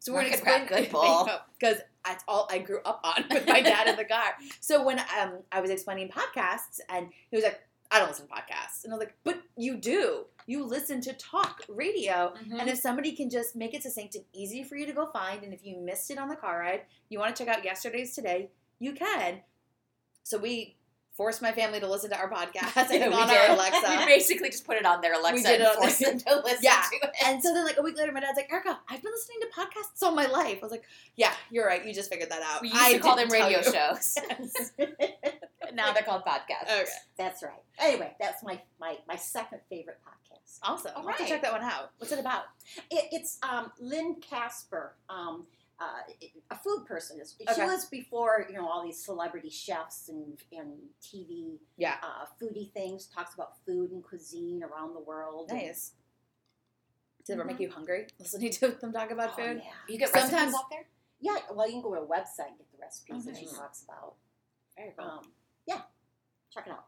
So we're gonna good ball. because that's all I grew up on with my dad in the car. So when um, I was explaining podcasts, and he was like, "I don't listen to podcasts," and I was like, "But you do. You listen to talk radio." Mm-hmm. And if somebody can just make it succinct and easy for you to go find, and if you missed it on the car ride, you want to check out yesterday's today, you can. So we forced my family to listen to our podcast I think, Yeah, we on did. our we Alexa. basically just put it on their Alexa we did it and forced there. them to listen Yeah. to it. and so then, like a week later, my dad's like, "Erica, I've been listening to podcasts all my life." I was like, "Yeah, you're right. You just figured that out." we used I to call them radio you." shows. now they're called podcasts. Okay, That's right. Anyway, that's my, my, my second favorite podcast. awesome. All I'll have to check that one out. What's it about? It, it's um, Lynne Kasper, um, uh, a food person. She Okay. was before you know all these celebrity chefs and and TV Yeah. uh, foodie things. Talks about food and cuisine around the world. and- Nice. Does it ever make you hungry listening to them talk about Oh, food? yeah. You get Sometimes- recipes out there? Yeah, well, you can go to a website and get the recipes Oh, that she talks about. Very cool. Um, yeah, check it out.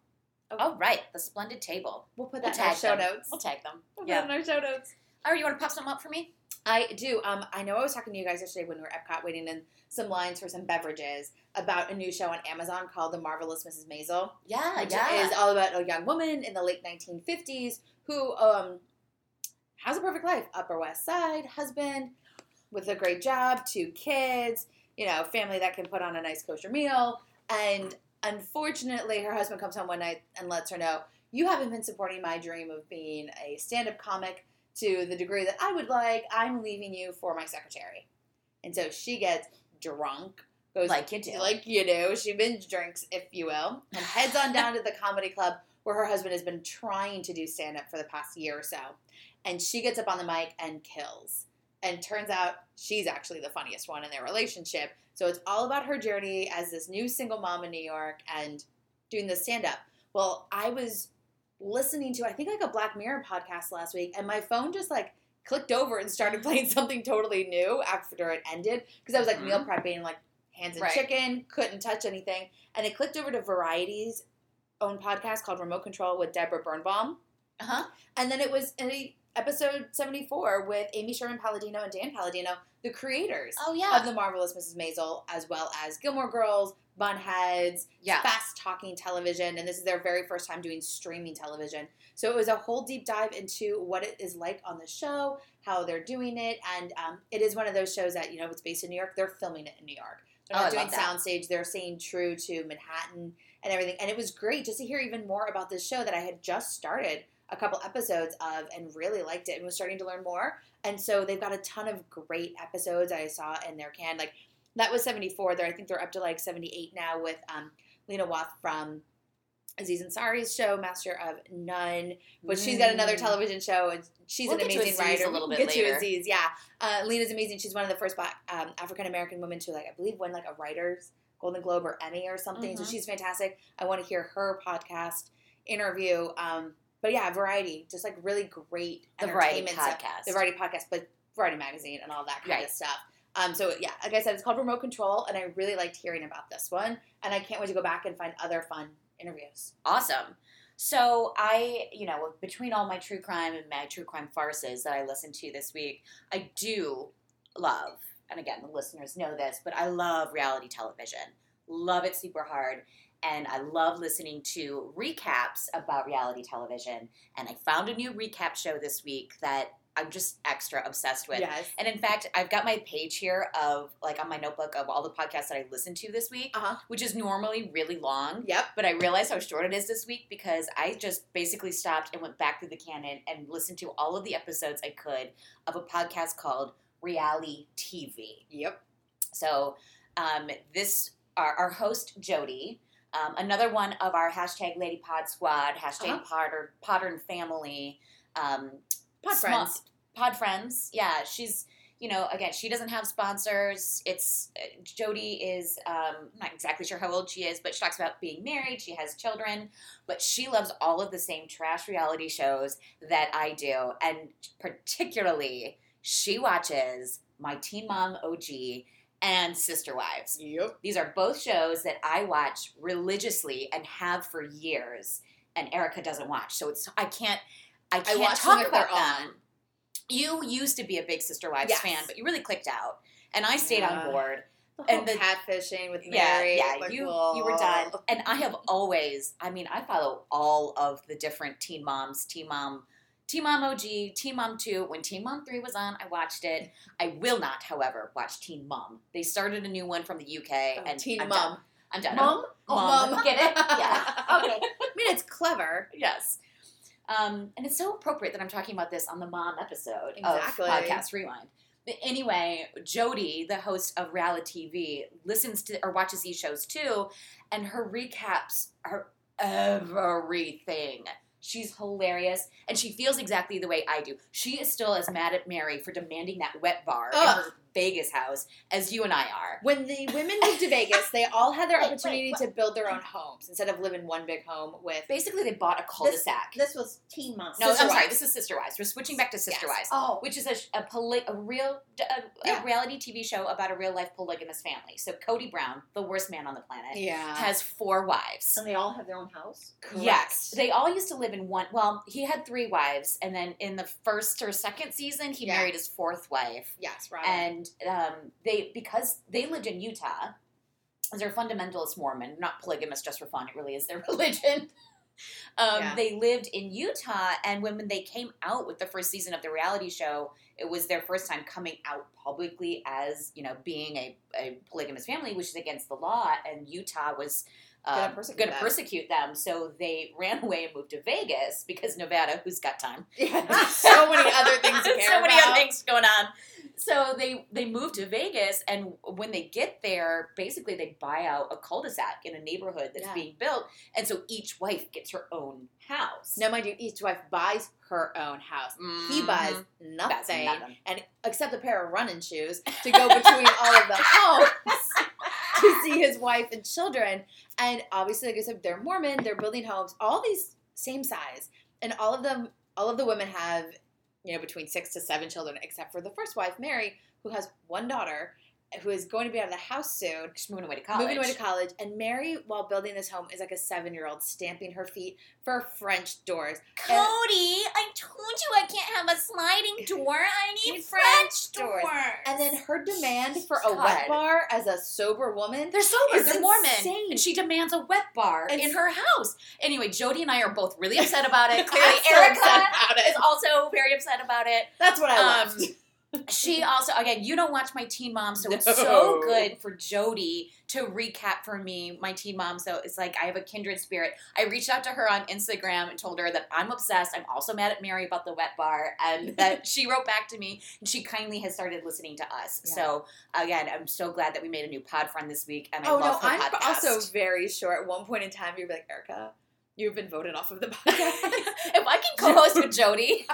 Oh, right. The Splendid Table. we'll put We'll that in our tag show them. notes. We'll tag them. We'll Yeah. put it in our show notes. Oh, you want to pop something up for me? I do. Um, I know I was talking to you guys yesterday when we were at Epcot waiting in some lines for some beverages about a new show on Amazon called The Marvelous Mrs. Maisel, Yeah, which yeah. is all about a young woman in the late 1950s who um, has a perfect life. Upper West Side, husband with a great job, two kids, you know, family that can put on a nice kosher meal. And unfortunately, her husband comes home one night and lets her know, You haven't been supporting my dream of being a stand up comic to the degree that I would like. I'm leaving you for my secretary. And so she gets drunk, goes Like you do. like you do. She binge drinks, if you will, and heads on down to the comedy club where her husband has been trying to do stand up for the past year or so. And she gets up on the mic and kills. And turns out she's actually the funniest one in their relationship. So it's all about her journey as this new single mom in New York and doing the stand up. Well, I was listening to I think like a Black Mirror podcast last week, and my phone just like clicked over and started playing something totally new after it ended because I was like Mhm. meal prepping and like hands and Right. chicken, couldn't touch anything, and it clicked over to Variety's own podcast called Remote Control with Deborah Birnbaum, Uh huh. and then it was in episode seventy four with Amy Sherman Palladino and Dan Palladino, the creators Oh, yeah. of the marvelous Mrs. Maisel, as well as Gilmore Girls, Bunheads, yeah. fast talking television, and this is their very first time doing streaming television. So it was a whole deep dive into what it is like on the show, how they're doing it, and um, it is one of those shows that you know it's based in New York. They're filming it in New York. They're Oh, not I doing soundstage. They're staying true to Manhattan and everything. And it was great just to hear even more about this show that I had just started a couple episodes of and really liked it and was starting to learn more. And so they've got a ton of great episodes I saw in their can. Like that was 74. There, I think they're up to like 78 now with um, Lena Waithe from Aziz Ansari's show, Master of None. But she's got another Mm. television show, and she's We'll an to amazing Aziz a writer. little We'll bit get to later. Aziz, yeah. Uh, Lena's amazing. She's one of the first black um, African American women to like, I believe, win like a writer's Golden Globe or Emmy or something. So Mhm. she's fantastic. I want to hear her podcast interview. Um, but yeah, Variety, just like really great The Variety entertainment stuff. podcast. The Variety podcast, but Variety magazine and all that kind Right. of stuff. Um, so yeah, like I said, it's called Remote Control, and I really liked hearing about this one, and I can't wait to go back and find other fun interviews. Awesome. So I, you know, between all my true crime and my true crime farces that I listened to this week, I do love, and again, the listeners know this, but I love reality television. Love it super hard. And I love listening to recaps about reality television. And I found a new recap show this week that I'm just extra obsessed with. Yes. And in fact, I've got my page here of like on my notebook of all the podcasts that I listened to this week, Uh huh. which is normally really long. Yep. But I realized how short it is this week because I just basically stopped and went back through the canon and listened to all of the episodes I could of a podcast called Reality TV. Yep. So um, this our, our host Jody, um, another one of our hashtag Lady Pod Squad, hashtag Uh-huh. Potter Potter and Family, um, Pod small- friends. Pod Friends. Yeah, she's you know again she doesn't have sponsors. It's uh, Jody is um, I'm not exactly sure how old she is, but she talks about being married. She has children, but she loves all of the same trash reality shows that I do, and particularly she watches My Teen Mom OG and Sister Wives. Yep. These are both shows that I watch religiously and have for years, and Erica doesn't watch. So it's I can't I I can't watch talk about them. on. You used to be a big Sister Wives Yes. fan, but you really clicked out, and I stayed Yeah. on board. The And the- catfishing with Mary. yeah, like, you you were done. And I have always, I mean, I follow all of the different Teen Moms, Teen Mom, Teen Mom OG, Teen Mom 2. When Teen Mom 3 was on, I watched it. I will not, however, watch Teen Mom. They started a new one from the UK, Oh, and Teen I'm Mom. Done. I'm done. Mom? Oh, Mom. Mom. Get it? Yeah. Okay. I mean, it's clever. Yes. Um, and it's so appropriate that I'm talking about this on the mom episode Exactly. of Podcast Rewind. But anyway, Jody, the host of reality TV, listens to or watches these shows too, and her recaps are everything. She's hilarious, and she feels exactly the way I do. She is still as mad at Mary for demanding that wet bar in her Vegas house as you and I are. When the women moved to Vegas, they all had their Wait, opportunity wait, to build their own homes instead of live in one big home with. Basically, they bought a cul-de-sac. This was Teen Mom. no, Sister I'm sorry. Wives. This is Sister Wives. We're switching back to Sister Yes. Wives. Oh, which is a, a, poly, a real a, a Yeah. reality TV show about a real life polygamous family. So Kody Brown, the worst man on the planet, Yeah. has four wives. and they all have their own house. Yes, they all used to live in one. Well, he had three wives, and then in the first or second season, he Yeah. married his fourth wife. Yes, Robyn. And um, they because they lived in Utah, as they're fundamentalist Mormon, not polygamous just for fun. It really is their religion. Um, Yeah. They lived in Utah, and when, when they came out with the first season of the reality show, it was their first time coming out publicly as you know being a, a polygamous family, which is against the law, and Utah was. Gonna Um, persecute gonna them. persecute them, so they ran away and moved to Vegas because Nevada, who's got time, Yeah, so many other things to care so many about. other things going on. So they they move to Vegas, and when they get there, basically they buy out a cul-de-sac in a neighborhood that's Yeah. being built, and so each wife gets her own house. No, mind you, each wife buys her own house. He buys. Nothing, nothing. and except a pair of running shoes to go between all of the homes to see his wife and children. And obviously, like I said, they're Mormon. They're building homes, all these same size, and all of them, all of the women have, you know, between six to seven children, except for the first wife, Mary, who has one daughter, who is going to be out of the house soon. She's moving away to college. Moving away to college, and Mary, while building this home, is like a seven-year-old stamping her feet for French doors. Kody, I told you I can't have a sliding door. I need French French doors. doors. And then her demand for a God. wet bar as a sober woman. They're sober. They're Mormon, insane. and she demands a wet bar in her house. Anyway, Jody and I are both really upset about it. Clearly, Erica is also very upset about it. That's what I Um, loved. She also, again, you don't watch my Teen Mom, so it's No. so good for Jody to recap for me my Teen Mom. So it's like I have a kindred spirit. I reached out to her on Instagram and told her that I'm obsessed. I'm also mad at Mary about the wet bar, and that she wrote back to me, and she kindly has started listening to us. Yeah. So again, I'm so glad that we made a new pod friend this week, and I Oh no, love her I'm podcast. also very sure. At one point in time, you'd be like, Erica, you've been voted off of the podcast. if I can co-host with Jody.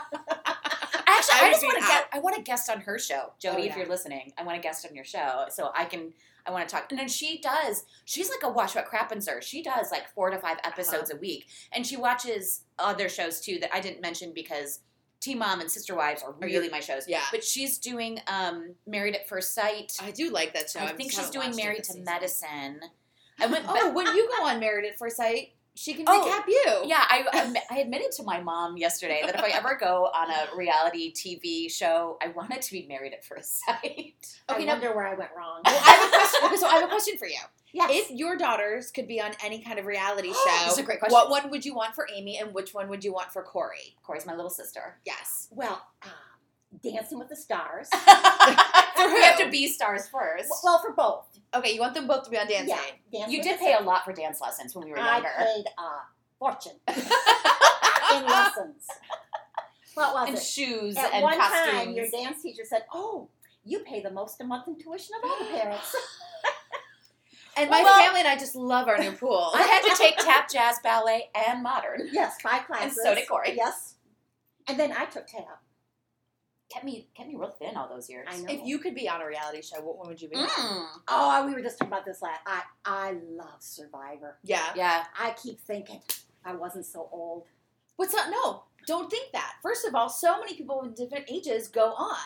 Actually, I I, just want to get. I want to guest on her show, Jody. Oh, If you're listening, I want to guest on your show, so I can. I want to talk. And then she does. She's like a watch what crappens She does like four to five episodes Uh-huh. a week, and she watches other shows too that I didn't mention because Teen Mom and Sister Wives are really my shows. yeah. But she's doing um, Married at First Sight. I do like that show. I just think she's doing Married to season. Medicine. I went. Oh, when you go on Married at First Sight, she can Oh, recap you. Yeah, I, I I admitted to my mom yesterday that if I ever go on a reality TV show, I want it to be Married at First Sight. Okay, I now wonder where I went wrong. Well, I have a question. Okay, so I have a question for you. yes. If your daughters could be on any kind of reality show, That's a great question. what one would you want for Amy, and which one would you want for Corey? Corey's my little sister. Yes. well, um, Dancing with the Stars. For we have to be stars first. well, for both. Okay, you want them both to be on Dancing. Yeah, Dancing you did the pay a lot for dance lessons when we were I younger. I paid a fortune in lessons. What was and it? shoes At and one costumes. time, your dance teacher said, "Oh, you pay the most a month in tuition of all the parents." And my Well- family and I just love our new pool. I had to take tap, jazz, ballet, and modern. yes, five classes. so did Corey. Yes, and then I took tap. Kept me kept me real thin all those years. I know. If you could be on a reality show, what one would you be? Mm. Oh, we were just talking about this last. I I love Survivor. Yeah. Yeah. I keep thinking I wasn't so old. What's up? No, don't think that. First of all, so many people with different ages go on,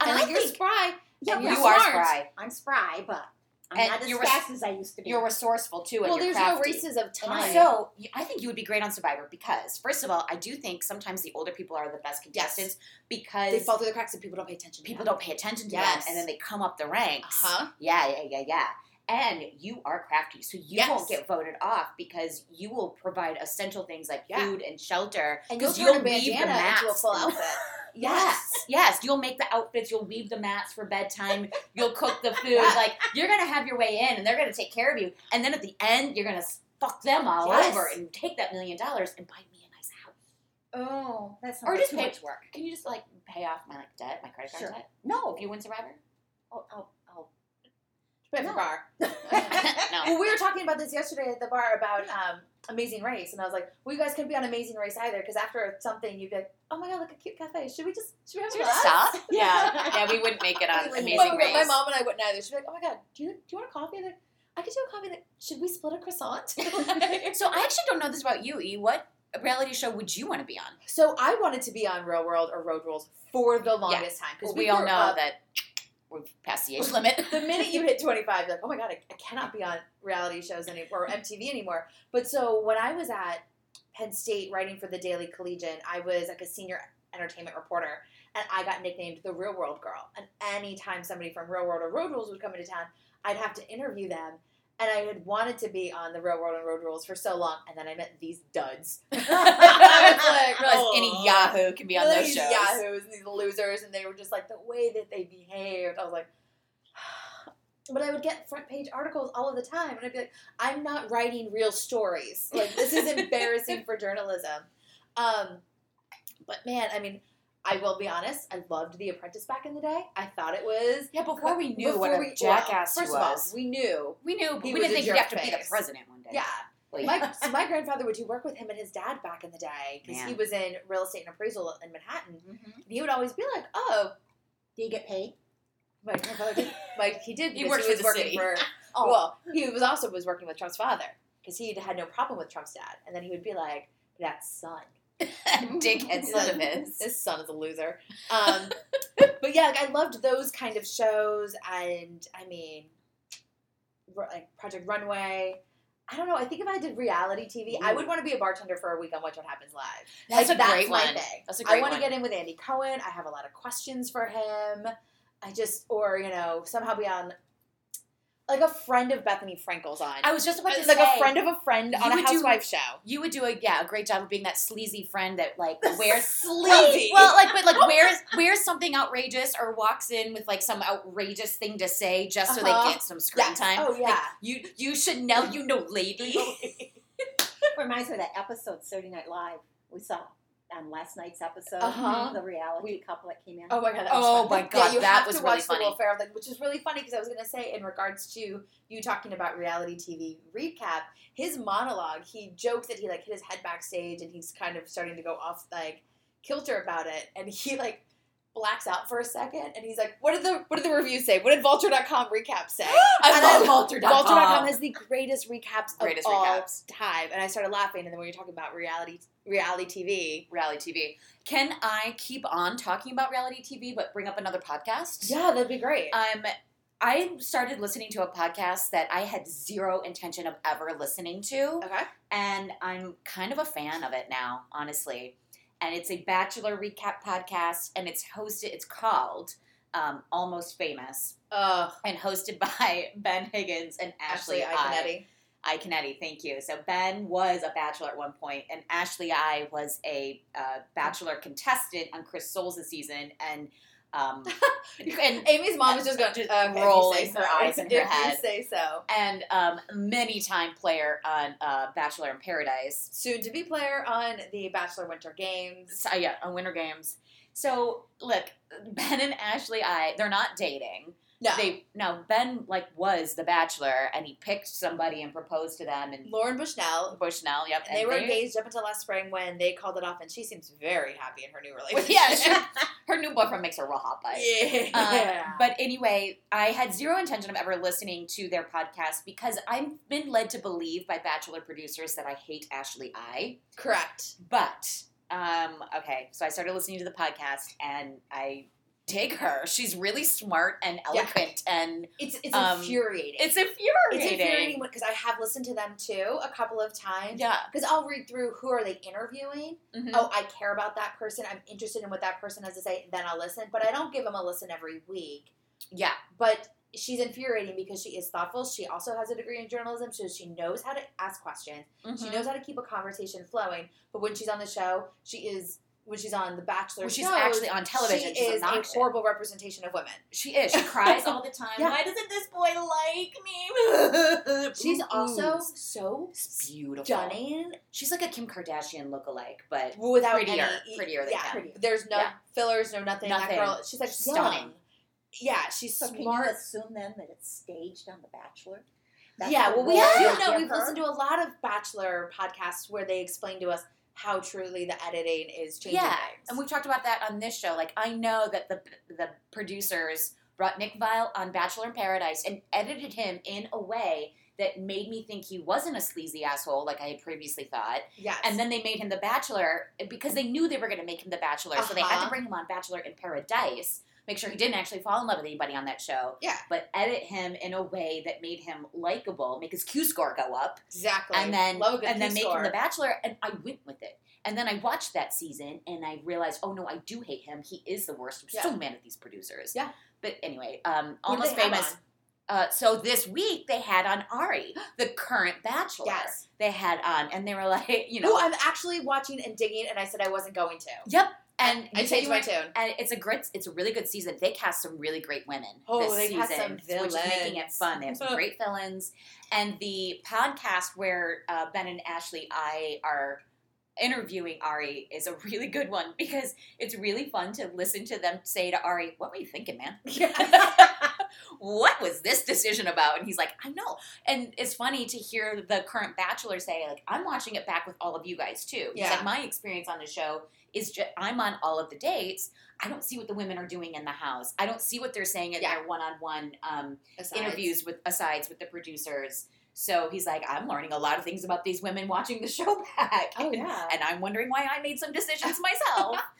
and, And I like, you're think spry. Yeah, And but you you're are smart. spry. I'm spry, but I'm And not as res- fast as I used to be. You're resourceful too, and Well, there's no races of time. So I think you would be great on Survivor because, first of all, I do think sometimes the older people are the best Yes. contestants because they fall through the cracks and people don't pay attention. to people don't pay attention to Yes. them, and then they come up the ranks. Uh-huh. Yeah, yeah, yeah, yeah. And you are crafty, so you Yes. won't get voted off because you will provide essential things like Yeah. food and shelter. And you'll turn a bandana into a full outfit. Yes, yes. You'll make the outfits. You'll weave the mats for bedtime. You'll cook the food. Yeah. Like you're gonna have your way in, and they're gonna take care of you. And then at the end, you're gonna fuck them all Yes. over and take that million dollars and buy me a nice house. oh, that's Or not just too pay- much work. Can you just like pay off my like debt, my credit card Sure. debt, No, if you win Survivor? oh, oh, Pay for No. bar. no. Well, we were talking about this yesterday at the bar about um, Amazing Race, and I was like, "Well, you guys couldn't be on Amazing Race either, because after something, you'd be like, oh my god, look a cute cafe. Should we just should we have Should a we stop? Yeah, yeah. We wouldn't make it on We wouldn't Amazing my, Race. my mom and I wouldn't either. She'd be like, "Oh my god, do you do you want a coffee?" And I could do a coffee. Like, should we split a croissant? So I actually don't know this about you, E. What reality show would you want to be on? so I wanted to be on Real World or Road Rules for the longest time because Because we, all know up- that we've passed the age limit. the minute you hit 25, you're like, oh my God, I, I cannot be on reality shows anymore, or MTV anymore. But so when I was at Penn State writing for the Daily Collegian, I was like a senior entertainment reporter, and I got nicknamed the Real World Girl. And anytime somebody from Real World or Road Rules would come into town, I'd have to interview them. And I had wanted to be on the Real World and Road Rules for so long, and then I met these duds. I was like, "Oh." any Yahoo can be on those shows. Yahoos and these losers, and they were just like the way that they behaved. I was like, but I would get front page articles all of the time, and I'd be like, I'm not writing real stories. Like this is embarrassing for journalism. Um, but man, I mean. I will be honest. I loved The Apprentice back in the day. I thought it was Yeah, before we knew what a we- jackass well, he first of all, was. we knew. we knew, but he we was didn't a think he'd jerk have to be the president one day. Yeah, Like, my so my grandfather would do work with him and his dad back in the day because he was in real estate and appraisal in Manhattan. Mhm. And he would always be like, "Oh, Do you get paid? My grandfather did. Like he did. He worked he for was the working city. for. Oh, Well, he was also was working with Trump's father because he had no problem with Trump's dad, and then he would be like, "That son, dickhead son of his. this son is a loser." Um, but yeah, like, I loved those kind of shows, and I mean, like Project Runway. I don't know. I think if I did reality TV, I would want to be a bartender for a week on Watch What Happens Live. That's like, a great my one. thing. That's a I great I want to get in with Andy Cohen. I have a lot of questions for him. I just, or you know, somehow be on, like a friend of Bethenny Frankel's on, I was just about to like say, a friend of a friend on a would do- housewife show. you would do a yeah a great job of being that sleazy friend that like wears Sleazy. Well, like but like wears wears something outrageous or walks in with like some outrageous thing to say just so Uh-huh. they get some screen Yes. time. Oh Like, yeah. you you should know you know lady. reminds me of that episode Saturday Night Live we saw on last night's episode. Uh-huh. The reality couple that came in. Oh my god! Oh fun. my God, Yeah, you that have was to really watch funny. The Will Ferrell thing, which is really funny because I was going to say in regards to you talking about reality TV recap, his monologue, he jokes that he like hit his head backstage and he's kind of starting to go off like kilter about it, and he like blacks out for a second, and he's like, "What did the what did the review say? What did Vulture.com recap say?" I love Vulture.com. Vulture.com has the greatest recaps Greatest of all recaps. time, and I started laughing. And then when you're talking about reality reality TV, reality TV. Can I keep on talking about reality TV but bring up another podcast? yeah, that'd be great. Um, I started listening to a podcast that I had zero intention of ever listening to, okay. and I'm kind of a fan of it now, honestly. And it's a Bachelor recap podcast, and it's hosted. It's called um, Almost Famous, Ugh. and hosted by Ben Higgins and Ashley, Ashley I. Iaconetti. Thank you. So Ben was a bachelor at one point, and Ashley I was a uh, bachelor contestant on Chris Soules' season, and um, and Amy's mom is just going to okay, if rolling so. her eyes in her if head. You say so. and um, many time player on uh, Bachelor in Paradise. Soon to be player on the Bachelor Winter Games. So, yeah, on Winter Games. So look, Ben and Ashley I they're not dating, No. They no Ben like was the bachelor and he picked somebody and proposed to them and Lauren Bushnell. Bushnell. Yep. And they were engaged up until last spring when they called it off, and she seems very happy in her new relationship. yeah, her new boyfriend makes her real hot bite. yeah. Um, but anyway, I had zero intention of ever listening to their podcast because I've been led to believe by Bachelor producers that I hate Ashley I. Correct. But um, okay, so I started listening to the podcast and I dig her. She's really smart and Yeah. eloquent, and It's it's Um, infuriating. it's infuriating. it's infuriating. because I have listened to them too a couple of times. Yeah. Because I'll read through who are they interviewing. Mhm. Oh, I care about that person. I'm interested in what that person has to say. Then I'll listen. But I don't give them a listen every week. Yeah. But she's infuriating because she is thoughtful. She also has a degree in journalism, so she knows how to ask questions. She Mhm. knows how to keep a conversation flowing. But when she's on the show, she is when she's on the Bachelor When she's shows, actually on television, she she's is a horrible representation of women. She is. She cries all the time. Yeah. Why doesn't this boy like me? She's Ooh, also ooh. so beautiful. stunning She's like a Kim Kardashian lookalike, but without Prettier. any Prettier than yeah, Kim. There's no Yeah. fillers, no nothing. Nothing. That girl, she's like Stunning. young. Yeah, she's So can you smart. assume then that it's staged on The Bachelor? That's yeah, well, we role do you know give we've listened to a lot of Bachelor podcasts where they explain to us how truly the editing is changing Yeah, things. and we've talked about that on this show. Like I know that the the producers brought Nick Viall on Bachelor in Paradise and edited him in a way that made me think he wasn't a sleazy asshole like I had previously thought. yes, And then they made him the Bachelor because they knew they were going to make him the Bachelor, so they had to Uh-huh. bring him on Bachelor in Paradise. Make sure he didn't actually fall in love with anybody on that show. Yeah. But edit him in a way that made him likable, make his Q score go up, exactly, and then Love and then Q make score. him the bachelor and i went with it and then i watched that season and i realized oh no i do hate him he is the worst i'm so mad at these producers Yeah. but anyway um Who did almost they have famous on? uh, so this week they had on Ari, the current bachelor. Yes. They had on, and they were like, you know, Who I'm actually watching and digging, and I said I wasn't going to. yep. And I changed my tune. And it's a great, it's a really good season. They cast some really great women. Oh, this they season, cast some which is making it fun. They have some great villains, and the podcast where uh, Ben and Ashley I are interviewing Ari is a really good one because it's really fun to listen to them say to Ari, "What were you thinking, man? what was this decision about?" And he's like, "I know." And it's funny to hear the current Bachelor say, "Like I'm watching it back with all of you guys too." He's Yeah. like, "My experience on the show is just I'm on all of the dates." I don't see what the women are doing in the house. I don't see what they're saying in Yeah. their one-on-one um, interviews with asides with the producers. So he's like, I'm learning a lot of things about these women watching the show back. Oh yeah. and I'm wondering why I made some decisions myself.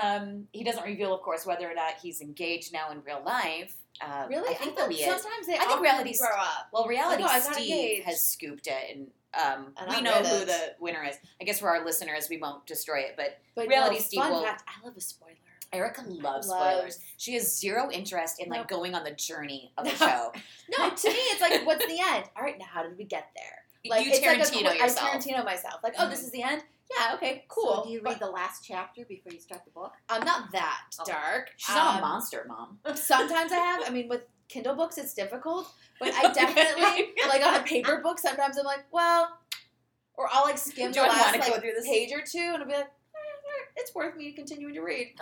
Um, he doesn't reveal, of course, whether or not he's engaged now in real life. Uh, Really? I think that he is. sometimes they I think often reality's- grow up. Well, reality Oh, no, Steve has scooped it, and um, And we I know who it. the winner is. I guess for our listeners, we won't destroy it, but But Reality no, Steve Fun will- fact: I love a spoiler. Erica loves Loves- spoilers. She has zero interest in like Nope. going on the journey of the No. show. No, to me, it's like, what's the end? All right, now how did we get there? Like you it's like a Tarantino yourself. I Tarantino myself. Like, oh, this is the end. Yeah, okay, cool. So do you read the last chapter before you start the book? I'm not that Oh. dark. She's not a Um, monster, mom. Sometimes I have. I mean, with Kindle books, it's difficult. But I definitely like on a paper book. Sometimes I'm like, well, or I'll like skim Do the I last wanna go like through this? page or two, and I'll be like, eh, it's worth me continuing to read.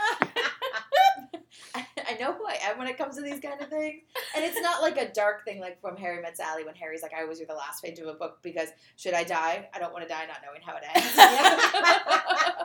I, I know who I am when it comes to these kind of things, and it's not like a dark thing like from Harry Met Sally when Harry's like, I always read the last page of a book because should I die? I don't want to die not knowing how it ends.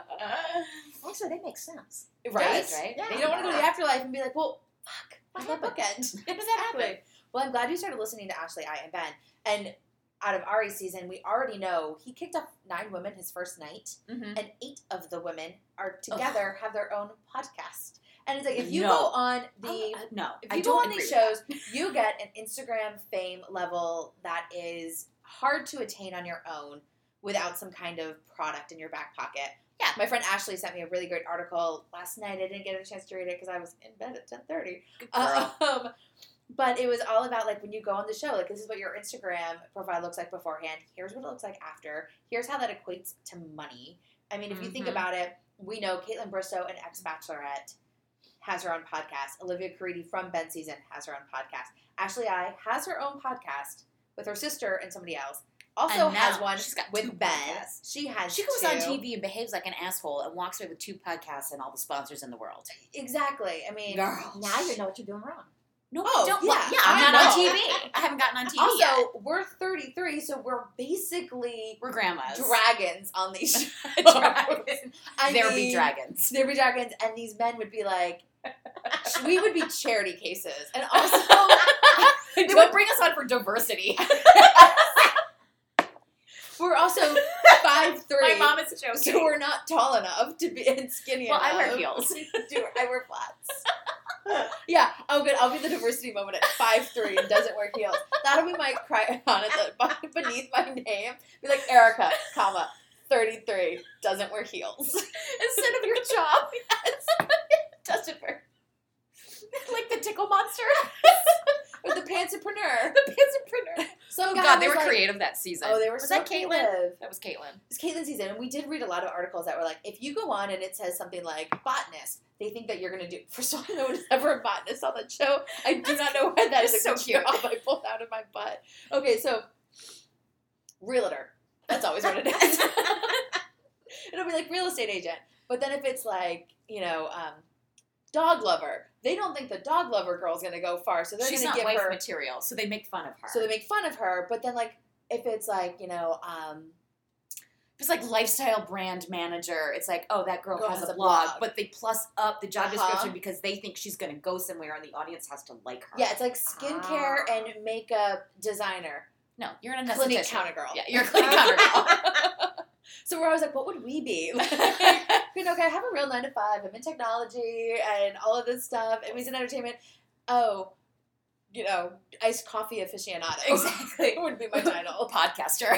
Oh, so that makes sense. right? Does, right? Yeah. You don't want to go to the afterlife and be like, well, fuck, What that book end? Exactly. Well, I'm glad you started listening to Ashley, I, and Ben. And out of Ari's season, we already know he kicked off nine women his first night, Mhm. and eight of the women are together, have their own podcast. And it's like if you No. go on the Oh, uh, no, if I you go on these shows, you get an Instagram fame level that is hard to attain on your own without some kind of product in your back pocket. Yeah. My friend Ashley sent me a really great article last night. I didn't get a chance to read it because I was in bed at ten thirty. Um, but it was all about like when you go on the show, like this is what your Instagram profile looks like beforehand. Here's what it looks like after. Here's how that equates to money. I mean, if you think Mhm. about it, we know Kaitlyn Bristowe, an ex Bachelorette, has her own podcast. Olivia Caridi from Ben Season has her own podcast. Ashley I has her own podcast with her sister and somebody else. Also And has one she's got with Ben. podcasts. She has She goes two. on TV and behaves like an asshole and walks away with two podcasts and all the sponsors in the world. Exactly. I mean, Girl. Now you know what you're doing wrong. No, Oh, don't. yeah, Yeah, I'm I not on. TV. I haven't gotten on TV yet. Also, we're 33, so we're basically We're grandmas. dragons on these shows. There be dragons. There be dragons, and these men would be like, we would be charity cases, and also They would bring us on for diversity. we're also five three. My mom is joking. so we're not tall enough to be and skinny well, I wear heels. Do I wear flats? yeah. Oh, good. I'll be the diversity moment at five three and doesn't wear heels. That'll be my cry on it beneath my name. Be like Erica, comma thirty three doesn't wear heels. Instead of your job, doesn't wear like the tickle monster, Or the pantsapreneur. the pantsapreneur. Some Oh guy God, they were like- creative that season. Oh, they were Was so that Kaitlyn? creative. That was Kaitlyn. It's Kaitlyn season, and we did read a lot of articles that were like, if you go on and it says something like botanist, they think that you're going to do. First of all, no one is ever a botanist on that show. I do not know why that is so cute. I pulled out of my butt. Okay, so realtor. That's always what it is. It'll be like real estate agent. But then if it's like, you know, um, dog lover, they don't think the dog lover girl's going to go far, so they're going to give wife her. material, so they make fun of her. So they make fun of her, but then like if it's like you know, um, It's like lifestyle brand manager. It's like, oh, that girl, Girl has, has a blog, blog. but they plus up the job Uh-huh. description because they think she's going to go somewhere and the audience has to like her. Yeah, it's like skincare Ah. and makeup designer, no, you're an clinic counter girl. Yeah, you're a clinic counter girl. so we're always like, what would we be? Like, you know, okay, I have a real nine to five. I'm in technology and all of this stuff, and music in entertainment. Oh, you know, iced coffee aficionado. Exactly. would be my title. Podcaster.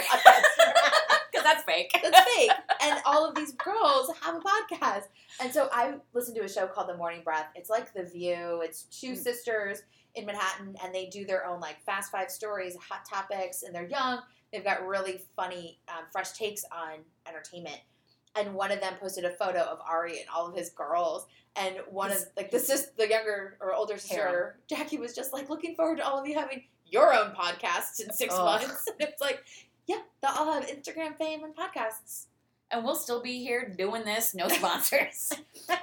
Because that's fake. That's fake. And all of these girls have a podcast. And so I listened to a show called The Morning Breath. It's like The View. It's two Mm. sisters in Manhattan, and they do their own like fast five stories, hot topics, and they're young. They've got really funny, um, fresh takes on entertainment. And one of them posted a photo of Ari and all of his girls. And one of like the sis, the younger or older sister, Jackie was just like looking forward to all of you having your own podcasts in six months. And it's like, yeah, they'll all have Instagram fame and podcasts. And we'll still be here doing this, no sponsors.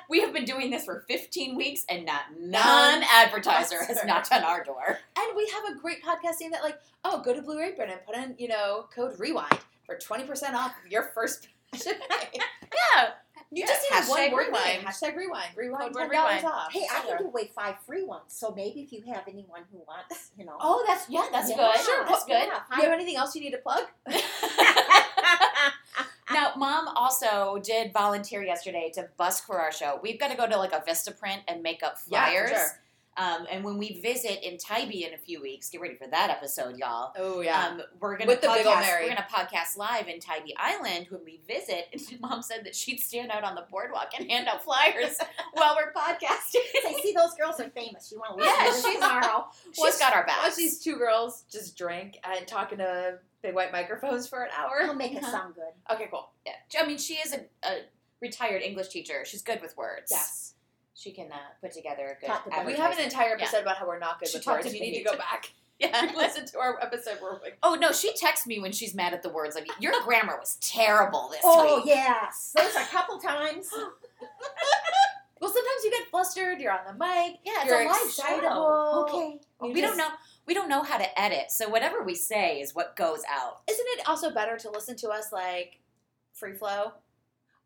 we have been doing this for 15 weeks and not none advertiser has knocked on our door. And we have a great podcast team that like, oh, go to Blue Apron and put in, you know, code rewind for twenty percent off your first. Yeah. You Yeah, just need hashtag one word rewind. name. Hashtag rewind. Rewind Code ten word dollars rewind. off. Hey, I Sure. can give away five free ones. So maybe if you have anyone who wants, you know. Oh, that's yeah, that's Yeah, good. Sure, that's good. yeah, Do you have anything else you need to plug? now, mom also did volunteer yesterday to busk for our show. We've got to go to like a Vista print and make up Yeah, flyers. sure. Um, and when we visit in Tybee in a few weeks, get ready for that episode, y'all. Oh yeah. Um, we're gonna With the big podcast. We're gonna podcast live in Tybee Island when we visit. And mom said that she'd stand out on the boardwalk and hand out flyers while we're podcasting. Say, see, those girls are famous. You want to listen Yeah, to this she's- tomorrow? She's got our back. Watch these two girls just drink and talking to big white microphones for an hour. It'll make it Uh-huh. sound good. Okay, cool. Yeah. I mean, she is a, a retired English teacher. She's good with words. Yes. She can uh, put together a good. Talk to them. We have an advertisement. entire Yeah. episode about how we're not good She with talked words. to You need to go back. Yeah. Listen to our episode where we Oh no, she texts me when she's mad at the words. I mean, your grammar was terrible this week. Oh week. yes, there's a couple times. Well, sometimes you get flustered. You're on the mic. Yeah, it's you're a live excitable. show. Okay. You we just- don't know. We don't know how to edit, so whatever we say is what goes out. Isn't it also better to listen to us like free flow?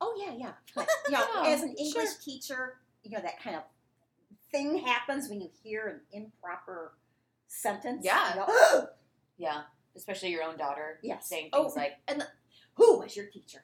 Oh yeah, yeah. You know, Oh, as an sure. English teacher, you know that kind of thing happens when you hear an improper sentence. Yeah. You know, Yeah, especially your own daughter. Yes. saying Oh. things like, Who was your teacher?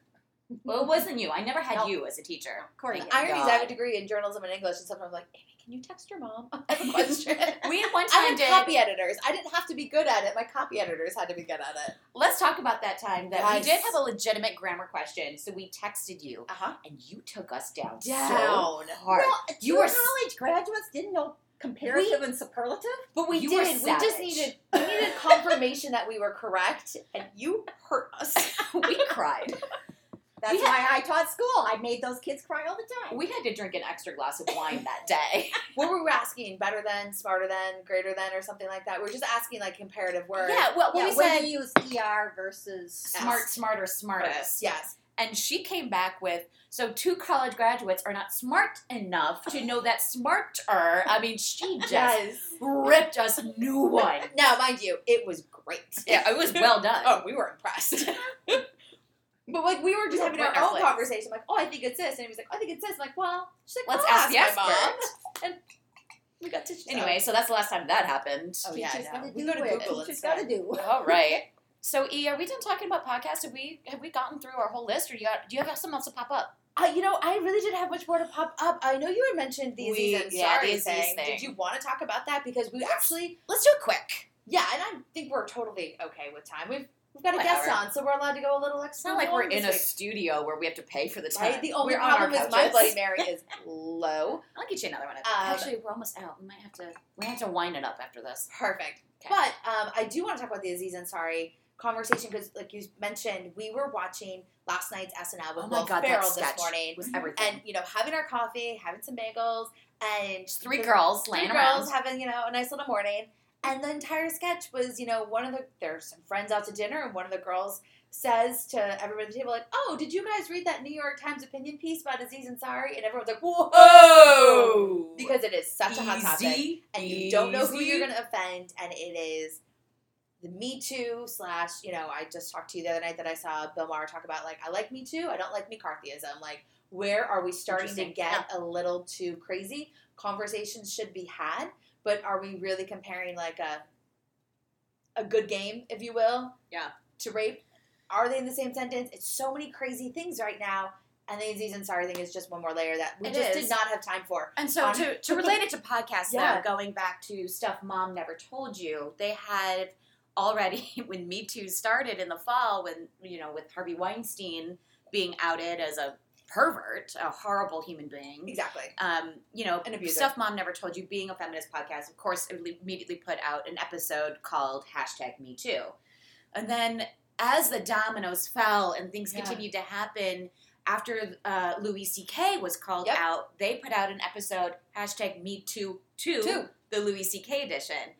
"Well, it wasn't you. I never had No. you as a teacher." Corey. The I God. have a degree in journalism and English, and sometimes I'm like, Amy, can you text your mom? I have a question. We at one time I had did. copy editors. I didn't have to be good at it. My copy editors had to be good at it. Let's talk about that time that we did have a legitimate grammar question. So we texted you, Uh huh. and you took us down, so Down. hard. Well, You were college graduates didn't know comparative and superlative. But we You did. We just needed we needed confirmation that we were correct, and you hurt us. we cried. That's had- why I taught school. I made those kids cry all the time. We had to drink an extra glass of wine that day. what were we asking? Better than, smarter than, greater than, or something like that? We are just asking like comparative words. yeah, well, yeah, we said use er versus smart, smarter, smartest. Yes. And she came back with so two college graduates are not smart enough to know that smarter. I mean, she just Yes. ripped us a new one. Now, mind you, it was great. Yeah, it was well done. Oh, we were impressed. But like we were just We having our putting own place. conversation. Like, oh, I think it's this, and he was like, I think it's this. I'm like, well, she's like, Let's I'll ask the my expert. mom. And we got to Anyway, so that's the last time that happened. Oh, yeah, Teachers no. gotta We go to it. Google Teachers instead. gotta do. All right. So, E, are we done talking about podcasts? Have we have we gotten through our whole list, or do you got do you have something else to pop up? Uh, you know, I really didn't have much more to pop up. I know you had mentioned the We- Aziz yeah, Ansari the thing. thing. Did you want to talk about that? Because we actually, Let's do it quick. yeah, and I think we're totally okay with time. We've we've got a guest on, so we're allowed to go a little It's extra. not like we're in a week, studio where we have to pay for the time. right? The only We're on our problem is my couches. Bloody Mary is low. I'll get you another one. Um, Actually, we're almost out. We might have to we have to wind it up after this. Perfect. Okay. But um, I do want to talk about the Aziz Ansari conversation because, like you mentioned, we were watching last night's SNL with Oh my Will god, Ferrell this sketch morning, was everything. and you know, having our coffee, having some bagels, and three the- girls three laying girls around. having you know a nice little morning. And the entire sketch was, you know, one of the there's some friends out to dinner, and one of the girls says to everyone at the table, like, "Oh, did you guys read that New York Times opinion piece about Aziz Ansari?" And everyone's like, "Whoa!" Because it is such a hot topic Easy, and you don't know who you're going to offend, and it is the Me Too slash. You know, I just talked to you the other night that I saw Bill Maher talk about like I like Me Too, I don't like McCarthyism. Like, where are we starting to get a little too crazy? Conversations should be had, but are we really comparing like a a good game, if you will, Yeah. to rape? Are they in the same sentence? It's so many crazy things right now. And the Aziz Ansari thing is just one more layer that we It just is. did not have time for. And so on- to, to relate it to podcasts, Yeah. though, going back to stuff mom never told you, they had already when Me Too started in the fall, when you know with Harvey Weinstein being outed as a pervert, a horrible human being. Exactly. Um, you know, An abuser. stuff mom never told you. Being a feminist podcast, of course, immediately put out an episode called hashtag Me Too, and then as the dominoes fell and things Yeah. continued to happen after uh, Louis C.K. was called Yep. out, they put out an episode hashtag Me Too Two, Two. the Louis C.K. edition,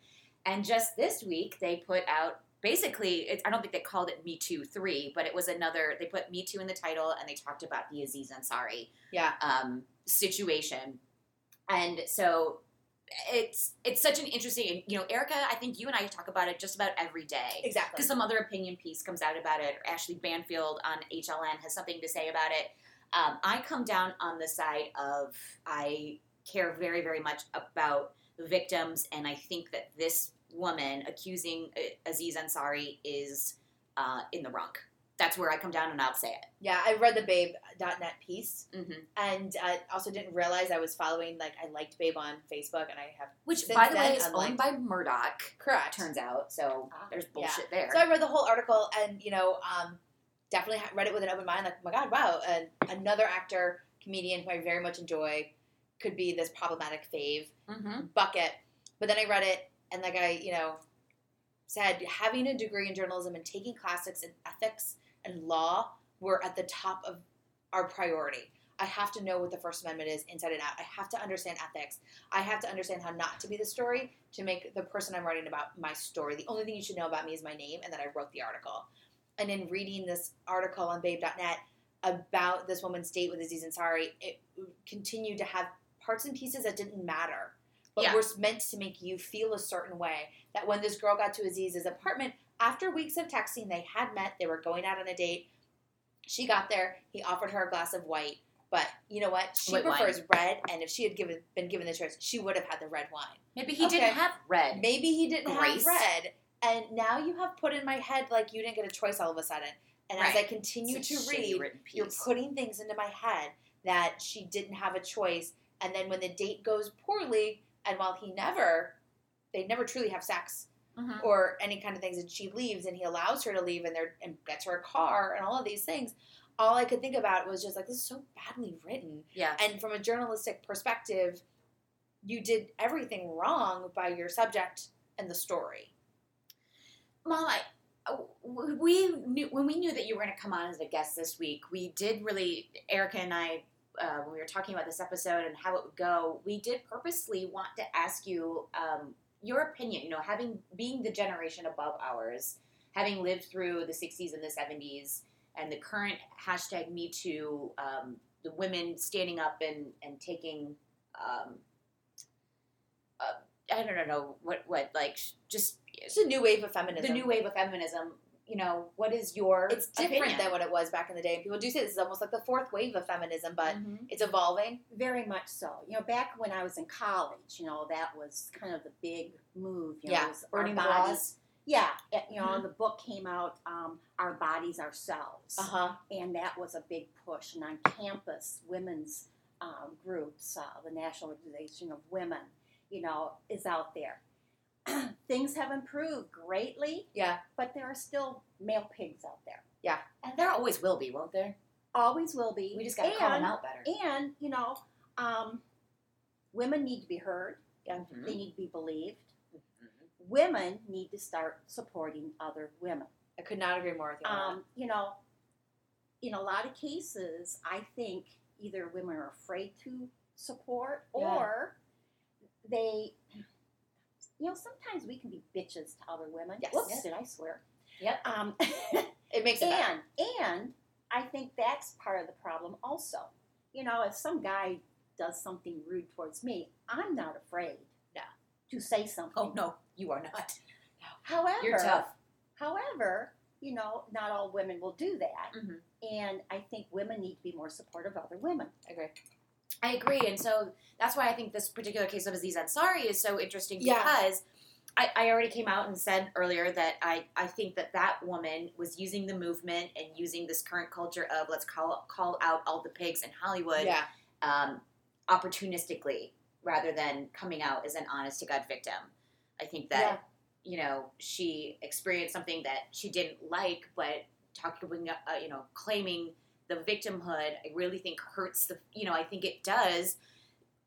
and just this week they put out. Basically, it's, I don't think they called it Me Too 3, but it was another. They put Me Too in the title and they talked about the Aziz Ansari Yeah. um, situation. And so it's it's such an interesting you know erica i think you and i talk about it just about every day Exactly. because some other opinion piece comes out about it or ashley banfield on hln has something to say about it um, i come down on the side of i care very very much about victims and i think that this woman accusing uh, aziz ansari is uh, in the wrong that's where i come down and i'll say it Yeah, I read the Babe.net piece mm-hmm. and I also didn't realize I was following, like, I liked Babe on Facebook and I have. which by the way is I'm owned by murdoch Correct. turns out. So Ah, there's yeah. bullshit there. So I read the whole article and, you know, um, definitely read it with an open mind. Like, oh my God, wow. And another actor, comedian who I very much enjoy could be this problematic fave mm-hmm. bucket. But then I read it and, like, I, you know, said having a degree in journalism and taking classics in ethics and law were at the top of our priority. I have to know what the First Amendment is inside and out. I have to understand ethics. I have to understand how not to be the story to make the person I'm writing about my story. The only thing you should know about me is my name and that I wrote the article. And in reading this article on Babe.net about this woman's date with Aziz Ansari, it continued to have parts and pieces that didn't matter, but Yeah. were meant to make you feel a certain way. That when this girl got to Aziz's apartment, after weeks of texting, they had met, they were going out on a date. She got there, he offered her a glass of white. But you know what? She White wine. prefers red, and if she had given been given the choice, she would have had the red wine. Maybe he Okay. didn't have red. Maybe he didn't Grace. have red, and now you have put in my head like you didn't get a choice all of a sudden. And as I continue to read, you're putting things into my head that she didn't have a choice. And then when the date goes poorly, and while he never, they never truly have sex Mhm. or any kind of things, and she leaves, and he allows her to leave, and and gets her a car, and all of these things. All I could think about was just like this is so badly written. Yeah. And from a journalistic perspective, you did everything wrong by your subject and the story. Mom, I, uh, we knew when we knew that you were going to come on as a guest this week. We did really, Erica and I, uh, when we were talking about this episode and how it would go, we did purposely want to ask you um, your opinion. You know, having being the generation above ours, having lived through the '60s and the '70s, and the current hashtag Me Too, um, the women standing up and and taking, um, uh, I don't know what what like just It's a new wave of feminism. the new wave of feminism. You know, what is your? It's different opinion? than what it was back in the day. And people do say this is almost like the fourth wave of feminism, but Mhm. it's evolving. Very much so. You know, back when I was in college, you know, that was kind of the big move. You Yeah, know, our burning bodies. Yeah, it- you know, Mhm. the book came out, um, Our Bodies Ourselves. Uh huh. and that was a big push. And on campus, women's um, groups, uh, the National Organization of Women, you know, is out there. Things have improved greatly, Yeah. but there are still male pigs out there. Yeah. And there always will be, won't there? Always will be. We just got to call them out better. And you know, um, women need to be heard. Mhm. They need to be believed. Mhm. Women need to start supporting other women. I could not agree more with you. Um, you know, in a lot of cases, I think either women are afraid to support Yeah. or they, you know, sometimes we can be bitches to other women. Yes. Whoops, Yes. did I swear? Yep. Um. It makes it better. and and I think that's part of the problem also. You know, if some guy does something rude towards me, I'm not afraid. No. To say something. Oh no, you are not. However, You're tough. However, you know, not all women will do that. Mhm. And I think women need to be more supportive of other women. I agree. I agree, and so that's why I think this particular case of Aziz Ansari is so interesting Yeah. because I, I already came out and said earlier that I, I think that that woman was using the movement and using this current culture of let's call call out all the pigs in Hollywood Yeah. um, opportunistically rather than coming out as an honest to God victim. I think that you know she experienced something that she didn't like, but talking uh, you know claiming the victimhood, I really think hurts the you know I think it does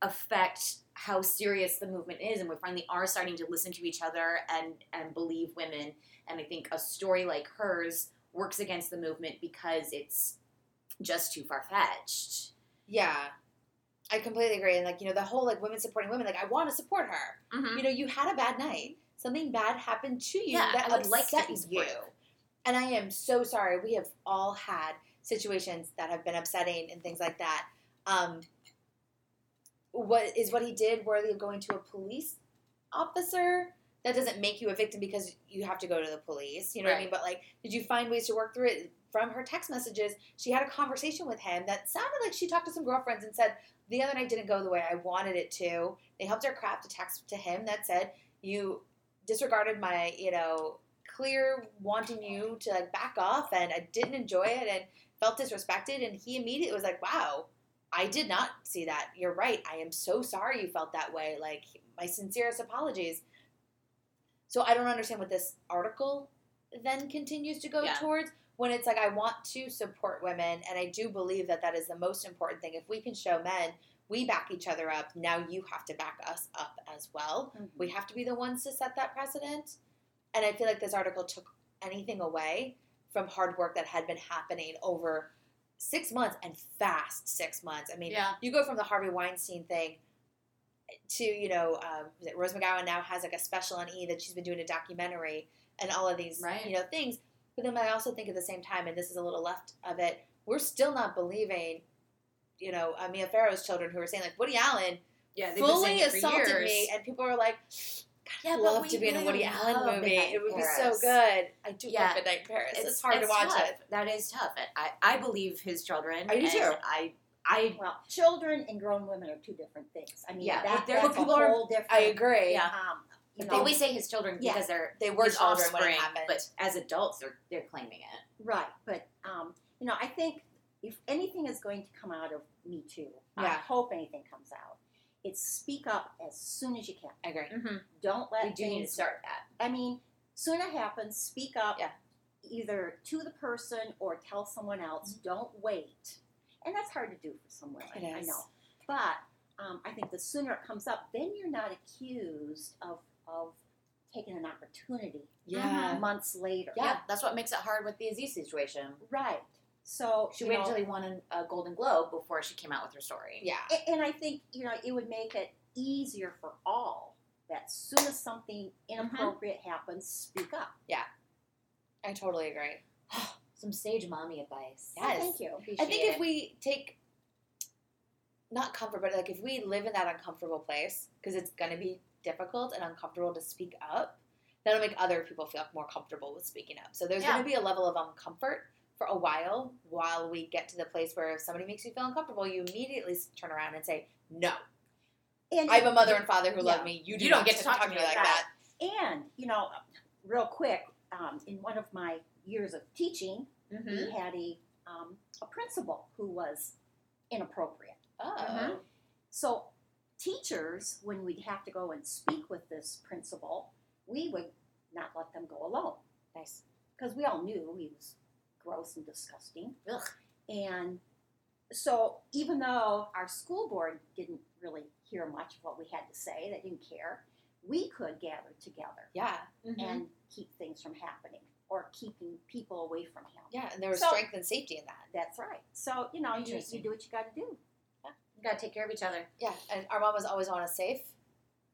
affect how serious the movement is, and we finally are starting to listen to each other and and believe women. And I think a story like hers works against the movement because it's just too far fetched. Yeah. I completely agree. And like, you know, the whole like women supporting women, like I want to support her. Mm-hmm. You know, you had a bad night. Something bad happened to you Yeah, that I would like to upset be you. And I am so sorry. We have all had situations that have been upsetting and things like that. Um, what is what he did worthy of going to a police officer? That doesn't make you a victim because you have to go to the police. You know what I mean? But like, did you find ways to work through it? From her text messages, she had a conversation with him that sounded like she talked to some girlfriends and said, the other night didn't go the way I wanted it to. They helped her craft a text to him that said, you disregarded my, you know, clear wanting you to like back off and I didn't enjoy it and felt disrespected and he immediately was like, Wow, I did not see that. You're right. I am so sorry you felt that way. Like my sincerest apologies. So I don't understand what this article then continues to go Yeah. towards when it's like I want to support women and I do believe that that is the most important thing. If we can show men we back each other up, now you have to back us up as well. Mm-hmm. We have to be the ones to set that precedent. And I feel like this article took anything away from hard work that had been happening over six months and fast six months. I mean, Yeah. you go from the Harvey Weinstein thing to, you know, um, Rose McGowan now has like a special on E that she's been doing a documentary and all of these, Right. you know, things. But then I also think at the same time, and this is a little left of it, we're still not believing, you know, uh, Mia Farrow's children who are saying like Woody Allen Yeah, fully assaulted me, and people are like, Yeah, I'd but love to be in a Woody Allen movie. Midnight It would be so good. I do Yeah. love Midnight in Paris. It's, hard to watch tough. it. That is tough. I, I believe his children. I do too. I I Well, children and grown women are two different things. I mean, Yeah, that, but they're- that's but a people are- different. I agree. Yeah. Um, you they know, always say his children Yeah. because they're They were children when it happened. but as adults they're they're claiming it. right, but um, you know, I think if anything is going to come out of Me Too, I hope anything comes out. It's speak up as soon as you can. I agree. Mm-hmm. Don't let We do need to start that. I mean, soon it happens. Speak up, Yeah. either to the person or tell someone else. Don't wait, and that's hard to do for some women. It I know, but um, I think the sooner it comes up, then you're not accused of of taking an opportunity Yeah. months later. Yeah, that's what makes it hard with the Aziz situation. right. So She waited until he won a, a Golden Globe before she came out with her story. Yeah. a- and I think you know it would make it easier for all. That soon as something mm-hmm. inappropriate happens, speak up. Yeah, I totally agree. Some sage mommy advice. Yes. Thank you. I think if we take not comfort, but like if we live in that uncomfortable place, because it's gonna be difficult and uncomfortable to speak up, that'll make other people feel more comfortable with speaking up. So there's Yeah. gonna be a level of uncomfort for a while while we get to the place where if somebody makes you feel uncomfortable, you immediately turn around and say, No. and I have a mother and father who Yeah. love me. You, do You don't get to talk to me like that. And you know, real quick, um, in one of my years of teaching, Mm-hmm. we had a um, a principal who was inappropriate. Oh. Mhm. So teachers, when we'd have to go and speak with this principal, we would not let them go alone Nice. because we all knew he was gross and disgusting. Ugh. And so even though our school board didn't really hear much of what we had to say, they didn't care, we could gather together Yeah. Mm-hmm. and keep things from happening or keeping people away from him. Yeah. And there was So- strength and safety in that. That's right. So, you know, you, you do what you got to do. You gotta take care of each other. Yeah. And our mom was always on us safe.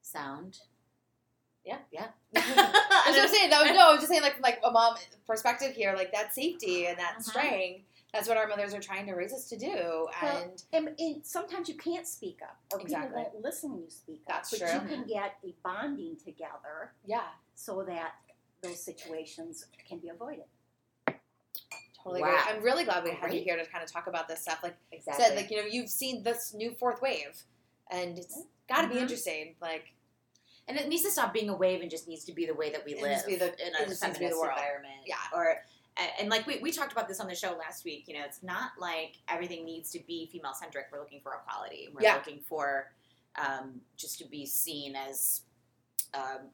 Sound. Yeah. Yeah. That's what I'm saying. That was, no, I was just saying, like, from like a mom perspective here, like that safety and that Mhm. strength. That's what our mothers are trying to raise us to do. And And, and sometimes you can't speak up or Exactly. people won't listen when you speak That's up. But true. you can get a bonding together yeah, so that those situations can be avoided. totally Wow. I'm really glad we had you here to kind of talk about this stuff. Like Exactly. said, like you know, you've seen this new fourth wave, and it's got to be Mhm. interesting. Like And it needs to stop being a wave and just needs to be the way that we It live needs to be the- in it a just needs to be the feminist world. environment. Yeah. Or and like we, we talked about this on the show last week, you know, it's not like everything needs to be female centric. We're looking for equality. We're Yeah. looking for um, just to be seen as um,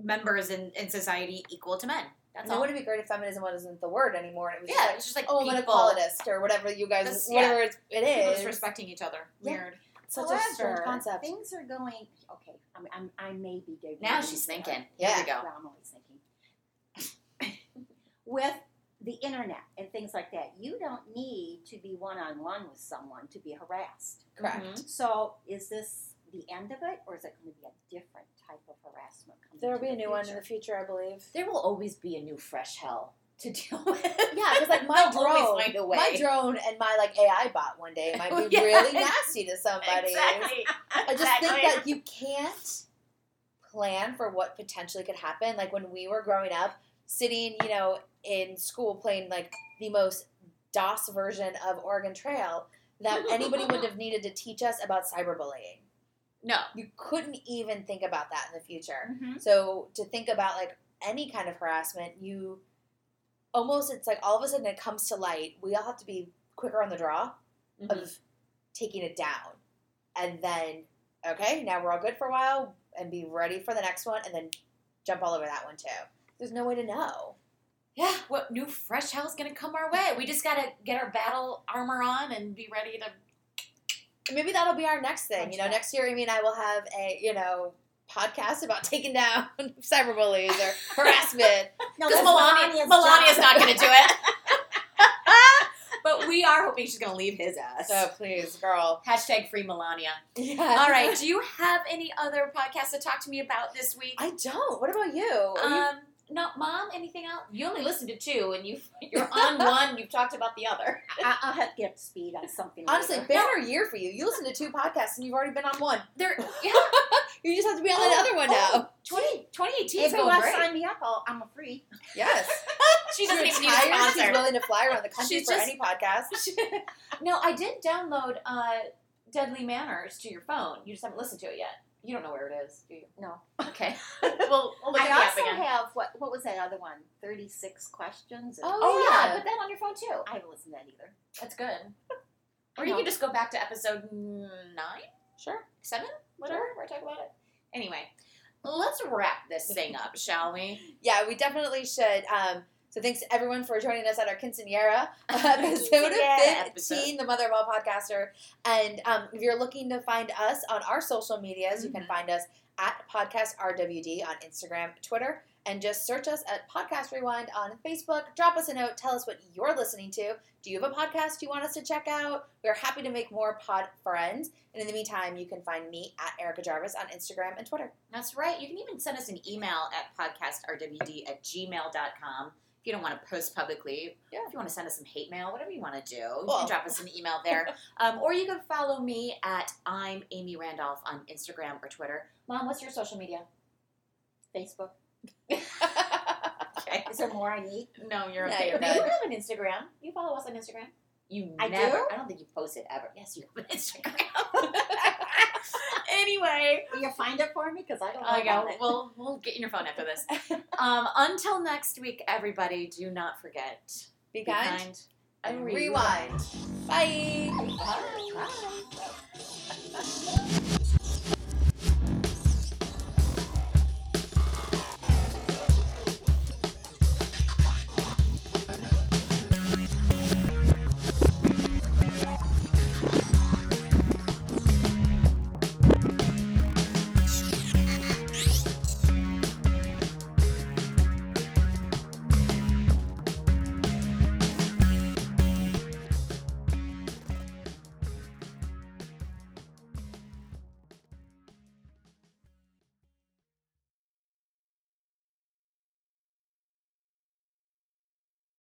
members in, in society equal to men. That's and it wouldn't be great if feminism wasn't the word anymore. It was Yeah, just like, it's just like oh, I'm an equalitist or whatever you guys, whatever it People just respecting each other. Yeah. Weird. Such a strange However, concept. Things are going okay. I'm, I'm, I may be digging. Now in she's there. thinking. Yeah. Here we go. Well, I'm always thinking. With the internet and things like that, you don't need to be one on one with someone to be harassed. Correct. Mhm. So, is this the end of it, or is it going to be a different type of harassment? coming There will be a the new one in the future, I believe. There will always be a new fresh hell to deal with. Yeah, because like my drone, find a way. my drone and my like AI bot one day might be Yeah. really nasty to somebody. Exactly. I just think that you can't plan for what potentially could happen. Like when we were growing up, sitting, you know, in school playing like the most DOS version of Oregon Trail, that anybody would have needed to teach us about cyberbullying. no. You couldn't even think about that in the future. Mhm. So to think about like any kind of harassment, you almost it's like all of a sudden it comes to light. We all have to be quicker on the draw Mm-hmm. of taking it down, and then okay, now we're all good for a while, and be ready for the next one, and then jump all over that one too. There's no way to know. Yeah, what new fresh hell's gonna come our way? We just gotta get our battle armor on and be ready to. Maybe that'll be our next thing. You know, next year, Amy and I will have a you know podcast about taking down cyberbullies or harassment. No, Because that's Melania, Melania's not gonna do it. but we are hoping she's gonna leave his ass. So please, girl. Hashtag free Melania. Yeah. All right. Do you have any other podcasts to talk to me about this week? I don't. What about you Um, no, mom. Anything else? You only listened to two, and you you're on one. You've talked about the other. I, I'll have to get up to speed on something. Honestly, later. banner year for you. You listen to two podcasts and you've already been on one. There, yeah. You just have to be on Oh, the other one now. 20, 2018 if is going great. sign me up, I'll, I'm a free. Yes. She doesn't even need a retired. She's willing to fly around the country She's for just- any podcast. no, I did download uh, Deadly Manners to your phone. You just haven't listened to it yet. You don't know where it is, do you? No. Okay. well, we'll look I at the app also again. have what? What was that other one? Thirty six questions. Oh, Oh yeah. yeah. put that on your phone too. I haven't listened to that either. That's good. Or you know. can just go back to episode nine, Sure. seven, whatever. We're talking about it. Anyway, let's wrap this thing up, shall we? Yeah, we definitely should. Um, so thanks to everyone for joining us at our quinceanera episode Quinceañera 15, the Mother of All Podcaster. And um, if you're looking to find us on our social medias, you can Mhm. find us at Podcast RWD on Instagram, Twitter, and just search us at Podcast Rewind on Facebook. Drop us a note. Tell us what you're listening to. Do you have a podcast you want us to check out? We're happy to make more pod friends. And in the meantime, you can find me at Erica Jarvis on Instagram and Twitter. That's right. You can even send us an email at podcastrwd at gmail.com. You don't want to post publicly, Yeah. if you want to send us some hate mail, whatever you want to do, you can drop us an email there. um, or you can follow me at I'm Amy Randolph on Instagram or Twitter. Mom, what's your social media? Facebook. Okay. Is there more I need? No, you're okay. you're You have an Instagram. You follow us on Instagram. You I never. do? I don't think you posted ever. Yes, you have an Instagram. Anyway, Will you find it for me? Because I don't know about it. We'll we'll get in your phone after this. Um, until next week, everybody, do not forget. Be kind and and rewind. Bye. Bye. Bye.